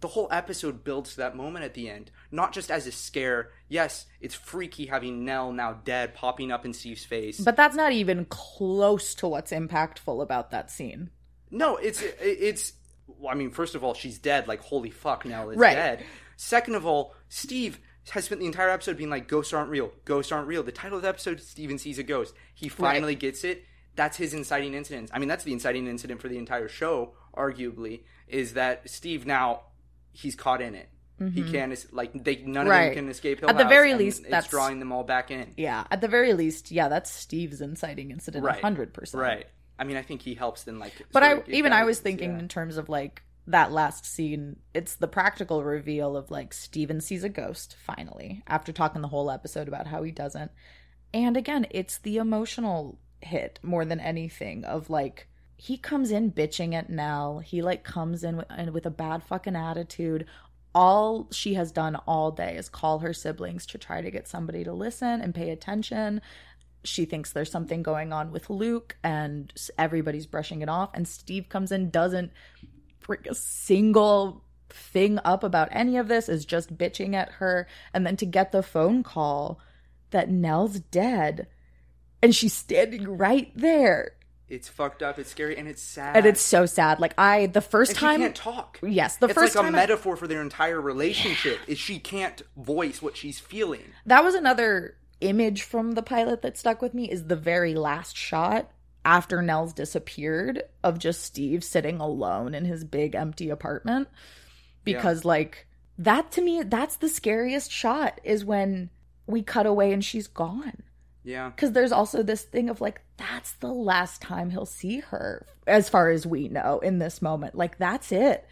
The whole episode builds to that moment at the end, not just as a scare. Yes, it's freaky having Nell now dead popping up in Steve's face. But that's not even close to what's impactful about that scene. No, it's it's. Well, I mean, first of all, she's dead. Like, holy fuck, Nell is Right. dead. Second of all, Steve has spent the entire episode being like, "Ghosts aren't real. Ghosts aren't real." The title of the episode, Steven sees a ghost. He finally gets it. That's his inciting incident. I mean, that's the inciting incident for the entire show. Arguably, is that Steve now he's caught in it. He can't like they none of Mm-hmm. Them can escape. Hill At the very least, that's- drawing them all back in. Yeah. At the very least, yeah, that's Steve's inciting incident, Right. hundred percent. Right. I mean, I think he helps in like. But I even I was thinking yeah. in terms of like that last scene, it's the practical reveal of like Steven sees a ghost finally after talking the whole episode about how he doesn't. And again, it's the emotional hit more than anything of like he comes in bitching at Nell. He like comes in with, with a bad fucking attitude. All she has done all day is call her siblings to try to get somebody to listen and pay attention she thinks there's something going on with Luke and everybody's brushing it off and Steve comes in doesn't single thing up about any of this is just bitching at her and then to get the phone call that Nell's dead and she's standing right there it's fucked up. It's scary and it's sad. and it's so sad like I the first And time she can't talk. Yes, the it's first like a time I- metaphor for their entire relationship. Is she can't voice what she's feeling. That was another image from the pilot that stuck with me is the very last shot after Nell's disappeared of just Steve sitting alone in his big empty apartment. Because like that to me that's the scariest shot is when we cut away and she's gone. Yeah, Cuz there's also this thing of like that's the last time he'll see her as far as we know in this moment. Like that's it.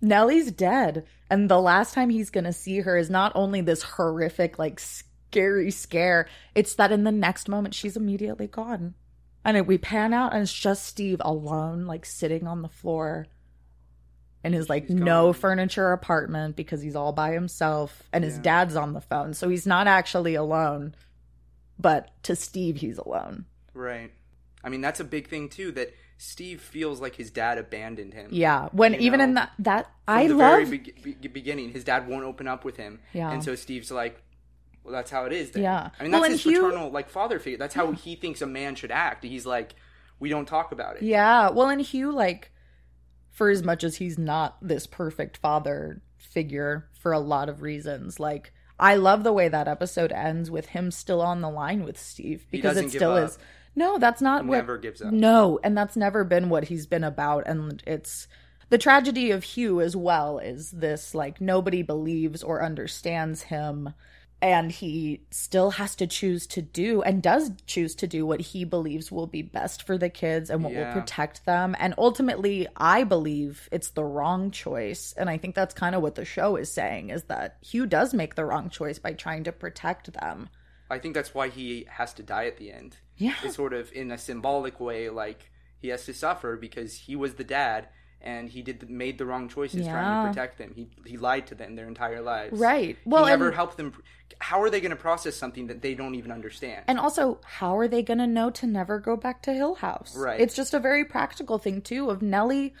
Nellie's dead. And the last time he's going to see her is not only this horrific, like scary scare, it's that in the next moment she's immediately gone. And it, we pan out and it's just Steve alone, like sitting on the floor in his like no gone. furniture apartment because he's all by himself and his Yeah. dad's on the phone. So he's not actually alone, but to Steve, he's alone. right. I mean, that's a big thing too. That Steve feels like his dad abandoned him. Yeah. When even know, in that, that From I the love. very be- be- beginning, his dad won't open up with him. Yeah. and so Steve's like, "Well, that's how it is." Then. Yeah. I mean, that's and his Hugh- paternal like father figure. That's how he thinks a man should act. He's like, "We don't talk about it." Yeah. Well, and Hugh, like, for as much as he's not this perfect father figure for a lot of reasons, like, I love the way that episode ends with him still on the line with Steve because it still is. No, that's not what. Never gives up. No, and that's never been what he's been about. And it's the tragedy of Hugh as well is this like nobody believes or understands him. And he still has to choose to do and does choose to do what he believes will be best for the kids and what Yeah. will protect them. And ultimately, I believe it's the wrong choice. And I think that's kind of what the show is saying is that Hugh does make the wrong choice by trying to protect them. I think that's why he has to die at the end. Yeah. It's sort of in a symbolic way, like he has to suffer because he was the dad and he did made the wrong choices trying to protect them. He he lied to them their entire lives. Right. Well, Well, he never and- helped them. How are they going to process something that they don't even understand? And also, how are they going to know to never go back to Hill House? Right. It's just a very practical thing, too, of Nellie.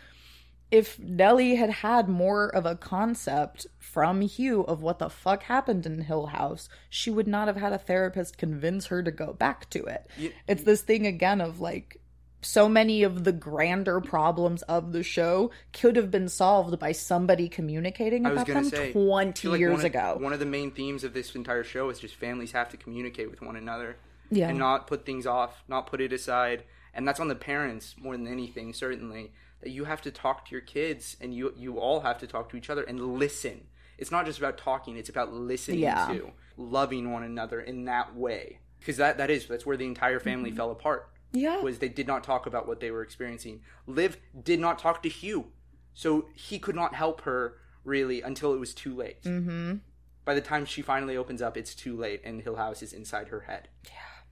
If Nellie had had more of a concept from Hugh of what the fuck happened in Hill House, she would not have had a therapist convince her to go back to it. You- it's this thing again of like, so many of the grander problems of the show could have been solved by somebody communicating about them say, 20 feel like years one of- ago. One of the main themes of this entire show is just families have to communicate with one another. Yeah. and not put things off, not put it aside. And that's on the parents more than anything, certainly. That you have to talk to your kids and you you all have to talk to each other and listen. It's not just about talking, it's about listening Yeah. to, loving one another in that way. Because that, that is that's where the entire family mm-hmm. fell apart Yeah. was they did not talk about what they were experiencing. Liv did not talk to Hugh, so he could not help her really until it was too late. Mm-hmm. By the time she finally opens up, it's too late, and Hill House is inside her head. Yeah,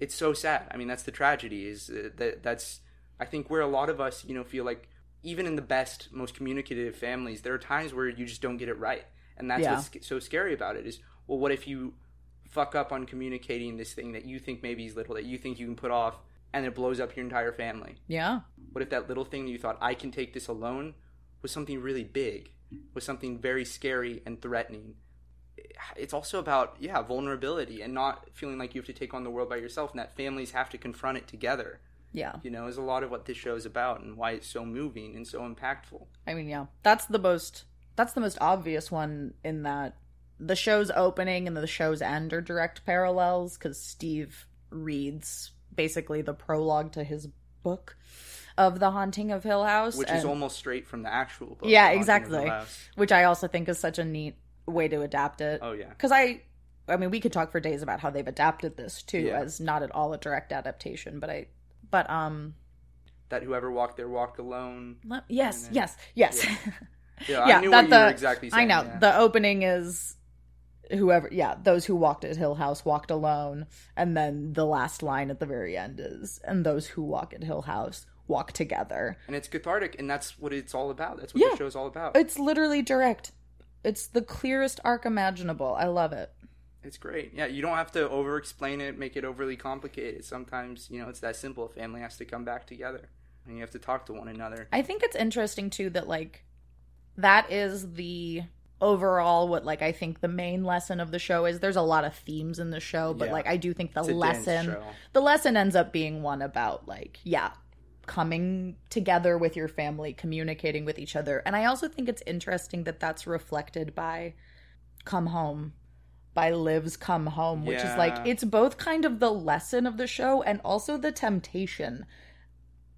it's so sad. I mean, that's the tragedy. Is uh, that that's I think where a lot of us, you know, feel like even in the best, most communicative families, there are times where you just don't get it right, and that's Yeah. what's so scary about it. Is well, what if you fuck up on communicating this thing that you think maybe is little, that you think you can put off, and it blows up your entire family? Yeah. What if that little thing you thought I can take this alone was something really big, was something very scary and threatening? It's also about yeah vulnerability and not feeling like you have to take on the world by yourself, and that families have to confront it together. Yeah. You know, is a lot of what this show is about and why it's so moving and so impactful. I mean, yeah, that's the most that's the most obvious one in that the show's opening and the show's end are direct parallels because Steve reads basically the prologue to his book of the haunting of Hill House, Which is almost straight from the actual book. yeah, The Haunting of Hill exactly. Which I also think is such a neat way to adapt it. Oh yeah. because I, I mean, we could talk for days about how they've adapted this too, Yeah. as not at all a direct adaptation, but I, but um, That whoever walked there walked alone. yes, yes, yes. Yeah, yeah, I knew that what the you were exactly saying. I know yeah. the opening is whoever. Yeah, those who walked at Hill House walked alone, and then the last line at the very end is, "And those who walk at Hill House walk together." and it's cathartic, and that's what it's all about. That's what Yeah. the show's all about. It's literally direct. It's the clearest arc imaginable. I love it. It's great. Yeah, you don't have to over explain it, make it overly complicated. Sometimes, you know, it's that simple. A family has to come back together and you have to talk to one another. I think it's interesting too that like that is the overall what like I think the main lesson of the show is there's a lot of themes in the show but Yeah. like I do think the It's a dense lesson the lesson ends up being one about like yeah coming together with your family communicating with each other. And I also think it's interesting that that's reflected by come home by Liv's Come Home, which is like it's both kind of the lesson of the show and also the temptation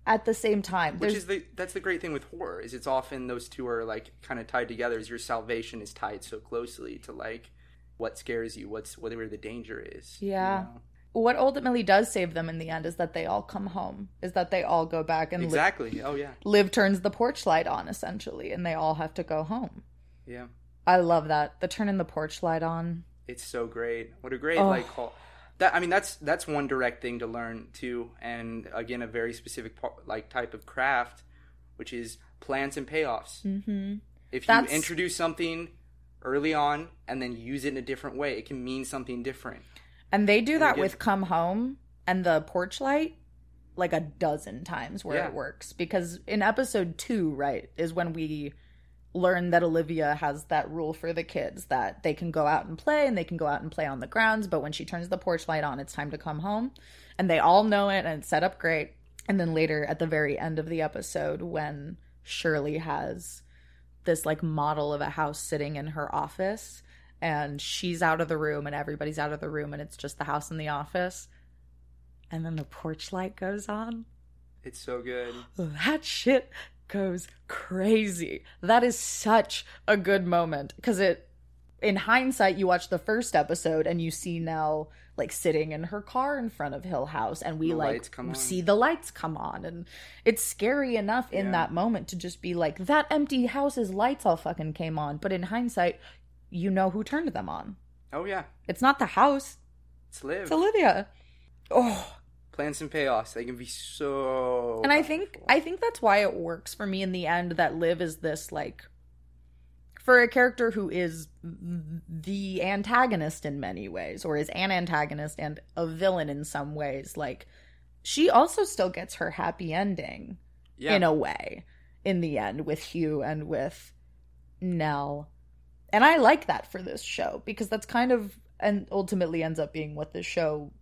at the same time. Which There's is the that's the great thing with horror is it's often those two are like kind of tied together. Is your salvation is tied so closely to like what scares you, what's whatever the danger is. you Yeah. know? what ultimately does save them in the end is that they all come home. Is that they all go back and Liv, Exactly. Oh yeah. Liv turns the porch light on essentially, and they all have to go home. Yeah. I love that the turning the porch light on. It's so great. What a great Oh. like call. That I mean, that's that's one direct thing to learn too, and again, a very specific like type of craft, which is plans and payoffs. Mm-hmm. If you introduce something early on and then use it in a different way, it can mean something different. And they do that again- with Come Home and the porch light like a dozen times where Yeah. it works. Because in episode two, right, is when we learn that Olivia has that rule for the kids that they can go out and play and they can go out and play on the grounds, but when she turns the porch light on, it's time to come home. And they all know it and it's set up great. And then later at the very end of the episode, when Shirley has this like model of a house sitting in her office and she's out of the room and everybody's out of the room and it's just the house and the office and then the porch light goes on It's so good. that shit goes crazy. That is such a good moment because it in hindsight you watch the first episode and you see Nell like sitting in her car in front of Hill House and we The like see the lights come on and it's scary enough in Yeah. that moment to just be like that empty house's lights all fucking came on but in hindsight you know who turned them on. Oh yeah, it's not the house. It's Liv. it's Olivia. Oh Plans and payoffs. They can be so. and I think. I think that's why it works for me in the end that Liv is this like for a character who is the antagonist in many ways or is an antagonist and a villain in some ways like she also still gets her happy ending yeah. in a way in the end with Hugh and with Nell. And I like that for this show because that's kind of and ultimately ends up being what the show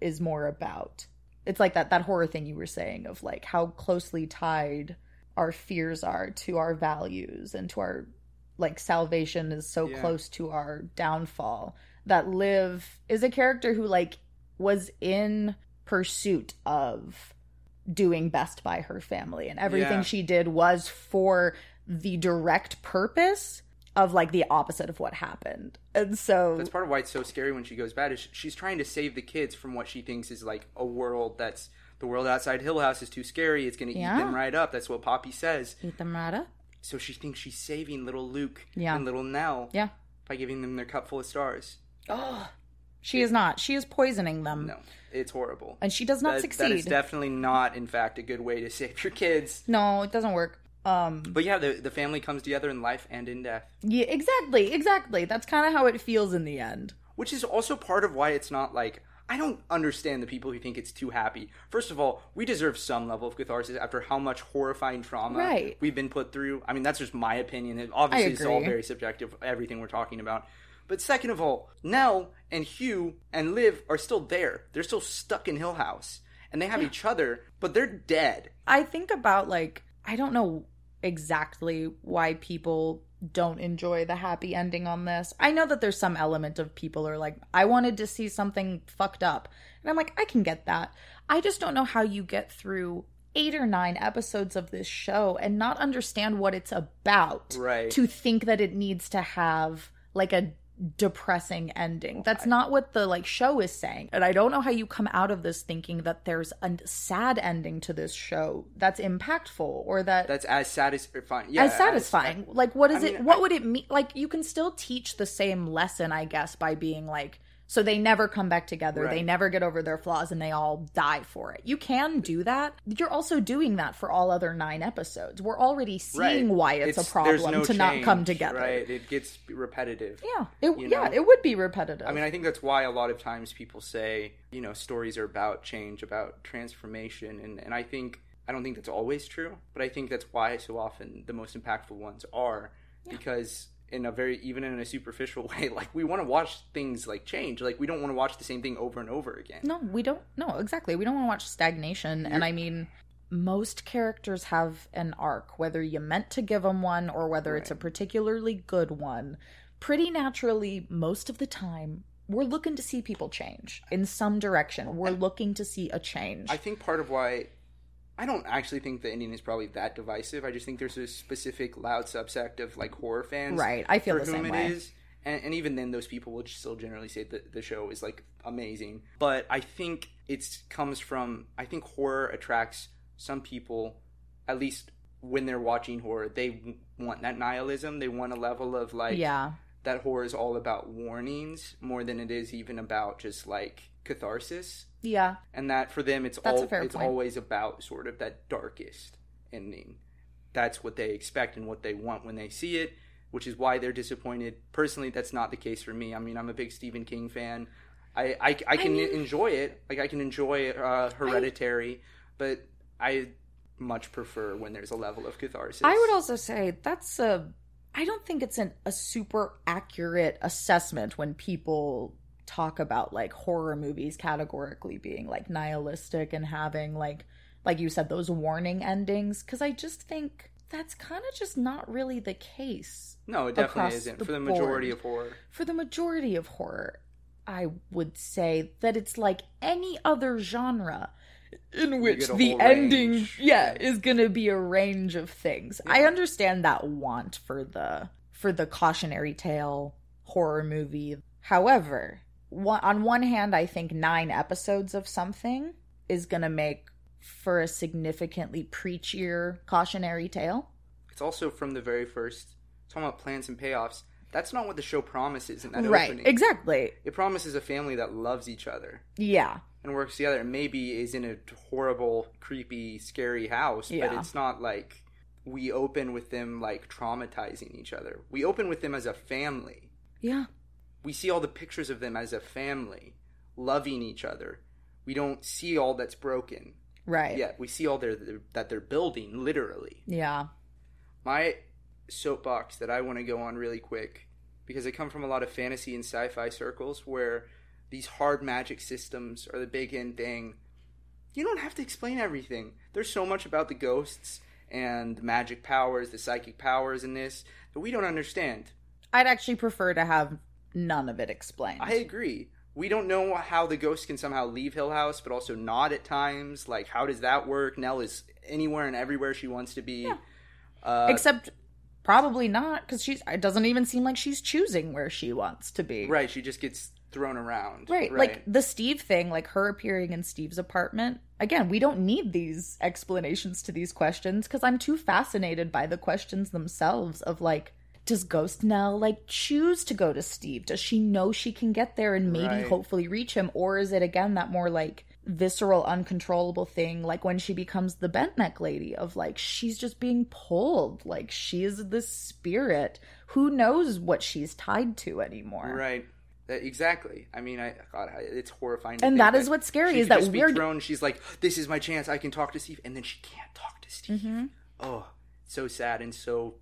is more about. It's like that that horror thing you were saying of like how closely tied our fears are to our values and to our like salvation is so Yeah. close to our downfall that Liv is a character who like was in pursuit of doing best by her family and everything Yeah. she did was for the direct purpose of like the opposite of what happened. And so That's part of why it's so scary when she goes bad. Is she's trying to save the kids from what she thinks is like a world that's the world outside Hill House is too scary. It's going to Yeah. eat them right up. That's what Poppy says. eat them right up. So she thinks she's saving little Luke Yeah. and little Nell Yeah. by giving them their cup full of stars. Oh, she is not. She is poisoning them. No, it's horrible. And she does not That- succeed. That is definitely not, in fact, a good way to save your kids. no, it doesn't work. Um But yeah, the the family comes together in life and in death, yeah, exactly, exactly. That's kind of how it feels in the end. which is also part of why it's not like I don't understand the people who think it's too happy. First of all, we deserve some level of catharsis after how much horrifying trauma Right. we've been put through. I mean, that's just my opinion. It, obviously, it's all very subjective. Everything we're talking about. But second of all, Nell and Hugh and Liv are still there. They're still stuck in Hill House, and they have each other, but they're dead. I think about like I don't know exactly why people don't enjoy the happy ending on this. I know that there's some element of people are like I wanted to see something fucked up. And I'm like I can get that. I just don't know how you get through 8 or 9 episodes of this show and not understand what it's about Right. to think that it needs to have like a depressing ending. That's not what the like show is saying. And I don't know how you come out of this thinking that there's a sad ending to this show that's impactful or that That's as satisfying. Yeah, as satisfying. like what is I it mean, what I- would it mean like you can still teach the same lesson I guess by being like so they never come back together. They never get over their flaws and they all die for it. You can do that. You're also doing that for all other 9 episodes. We're already seeing why it's, a problem no to not come together. Right, it gets repetitive. Yeah. It, yeah, know? it would be repetitive. I mean, I think that's why a lot of times people say, you know, stories are about change, about transformation, and and I think I don't think that's always true, but I think that's why so often the most impactful ones are because in a very even in a superficial <laughs> way, like we want to watch things like change, like we don't want to watch the same thing over and over again. No, we don't. No, exactly. We don't want to watch stagnation. And I mean, most characters have an arc, whether you meant to give them one or whether it's a particularly good one. Pretty naturally, most of the time, we're looking to see people change in some direction. We're looking to see a change. I think part of why I don't actually think the ending is probably that divisive. I just think there's a specific loud subsect of like horror fans, Right, I feel for the whom same it way. is. And, and even then, those people will still generally say that the show is like amazing. But I think it comes from I think horror attracts some people, at least when they're watching horror, they want that nihilism. They want a level of like yeah. that horror is all about warnings more than it is even about just like catharsis Yeah. and that for them it's That's all it's point. always about sort of that darkest ending that's what they expect and what they want when they see it which is why they're disappointed personally that's not the case for me i mean i'm a big stephen king fan i i, I can mean- enjoy it like i can enjoy uh hereditary but i much prefer when there's a level of catharsis I would also say that's a. I don't think it's an, a super accurate assessment when people talk about like horror movies categorically being like nihilistic and having like like you said those warning endings because I just think that's kind of just not really the case no it definitely isn't the for the majority board. of horror for the majority of horror. I would say that it's like any other genre in which the ending range. yeah is going to be a range of things. I understand that want for the for the cautionary tale horror movie. However, one, on one hand I think 9 episodes of something is going to make for a significantly preachier cautionary tale. it's also from the very first talking about plans and payoffs that's not what the show promises in that Right. opening Exactly. it promises a family that loves each other Yeah. and works together and maybe is in a horrible creepy scary house yeah. but it's not like we open with them like traumatizing each other we open with them as a family Yeah. We see all the pictures of them as a family loving each other we don't see all that's broken Right. yet we see all their, that they're building literally Yeah. my soapbox that I want to go on really quick because I come from a lot of fantasy and sci-fi circles where these hard magic systems are the big end thing. You don't have to explain everything. There's so much about the ghosts and the magic powers, the psychic powers in this that we don't understand. I'd actually prefer to have none of it explained. I agree. we don't know how the ghost can somehow leave Hill House, but also not at times. Like, how does that work? Nell is anywhere and everywhere she wants to be. Uh, Except probably not because she's. It doesn't even seem like she's choosing where she wants to be. right, she just gets thrown around. Right. Like the Steve thing, like her appearing in Steve's apartment. Again, we don't need these explanations to these questions because I'm too fascinated by the questions themselves of like, does Ghost Nell like choose to go to Steve? Does she know she can get there and maybe Right. hopefully reach him? Or is it again that more like visceral, uncontrollable thing, like when she becomes the bent neck lady of like she's just being pulled, like she is this spirit. Who knows what she's tied to anymore? Right. Exactly. I mean, I God, it's horrifying. And that is what's scary, is that we're- thrown. She's like, "This is my chance. I can talk to Steve," and then she can't talk to Steve. Mm-hmm. Oh, so sad and so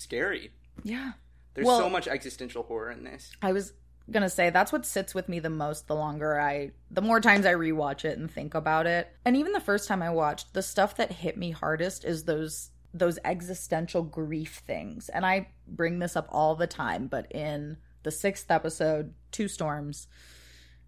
scary. Yeah. There's Well- so much existential horror in this. I was gonna say that's what sits with me the most the longer I the more times I rewatch it and think about it. And even the first time I watched, the stuff that hit me hardest is those those existential grief things. And I bring this up all the time, but in the sixth episode, Two Storms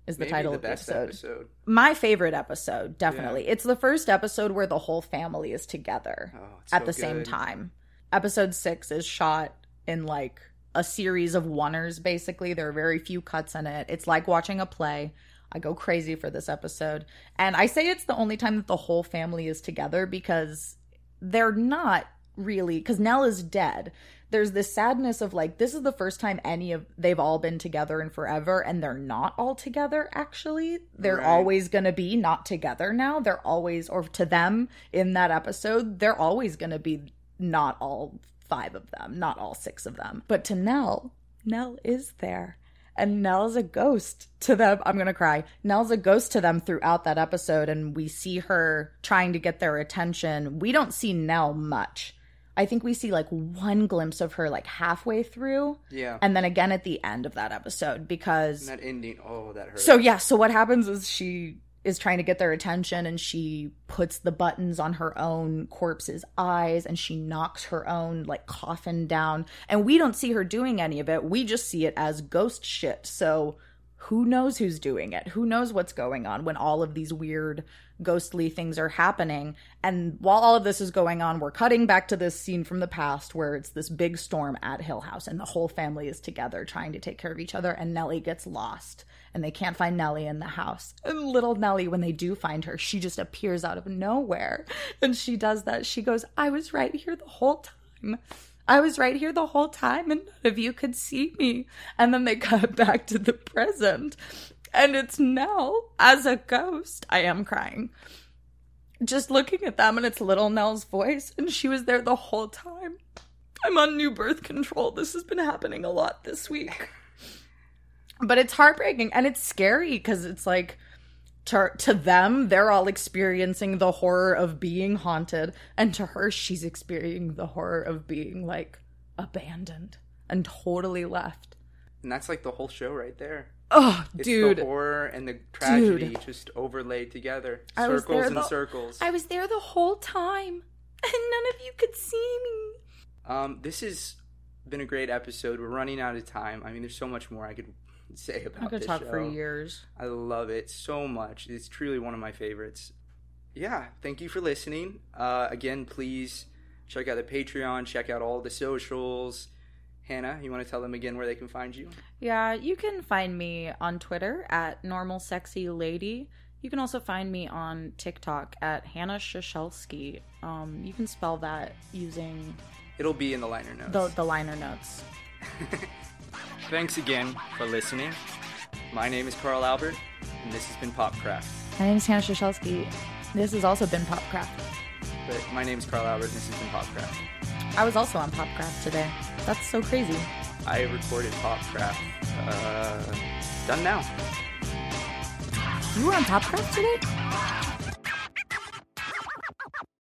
is the Maybe title the of the episode. episode. My favorite episode, definitely. It's the first episode where the whole family is together Oh, at so the same time. Episode six is shot in like a series of oneers, basically. There are very few cuts in it. It's like watching a play. I go crazy for this episode. And I say it's the only time that the whole family is together because they're not really, because Nell is dead. There's this sadness of like, this is the first time any of they've all been together in forever, and they're not all together, actually. They're Right. always going to be not together now. They're always, or to them in that episode, they're always going to be not all five of them, not all six of them. But to Nell, Nell is there. And Nell's a ghost to them. I'm going to cry. Nell's a ghost to them throughout that episode. And we see her trying to get their attention. We don't see Nell much. I think we see like one glimpse of her like halfway through. Yeah. And then again at the end of that episode because And that ending. Oh, that hurt. so yeah, so what happens is she is trying to get their attention and she puts the buttons on her own corpse's eyes and she knocks her own like coffin down and we don't see her doing any of it. We just see it as ghost shit. So who knows who's doing it? Who knows what's going on when all of these weird ghostly things are happening? And while all of this is going on, we're cutting back to this scene from the past where it's this big storm at Hill House and the whole family is together trying to take care of each other and Nellie gets lost and they can't find Nellie in the house. And little Nellie, when they do find her, she just appears out of nowhere. And she does that. She goes, I was right here the whole time. I was right here the whole time and none of you could see me. And then they <laughs> cut back to the present. And it's Nell as a ghost. I am crying. Just looking at them and it's little Nell's voice. And she was there the whole time. I'm on new birth control. This has been happening a lot this week. But it's heartbreaking and it's scary because it's like to, to them, they're all experiencing the horror of being haunted. And to her, she's experiencing the horror of being like abandoned and totally left. and that's like the whole show right there. Oh, It's dude. the horror and the tragedy Dude. just overlaid together. Circles and the- circles. I was there the whole time <laughs> and none of you could see me. Um, this has been a great episode. We're running out of time. I mean, there's so much more I could <laughs> say about I could talk for years. I love it so much. It's truly one of my favorites. Yeah, thank you for listening. Uh, again, please check out the Patreon, check out all the socials. Hannah, you want to tell them again where they can find you? Yeah, you can find me on Twitter at normal sexy lady. You can also find me on TikTok at Hannah Shashelsky. Um, you can spell that using It'll be in the liner notes. the the liner notes. <laughs> Thanks again for listening. My name is Carl Albert, and this has been Popcraft. My name is Hannah Shashelsky. This has also been Popcraft. But my name is Carl Albert, and this has been Popcraft. I was also on Popcraft today. That's so crazy. I recorded Popcraft. Uh, done now. You were on Popcraft today?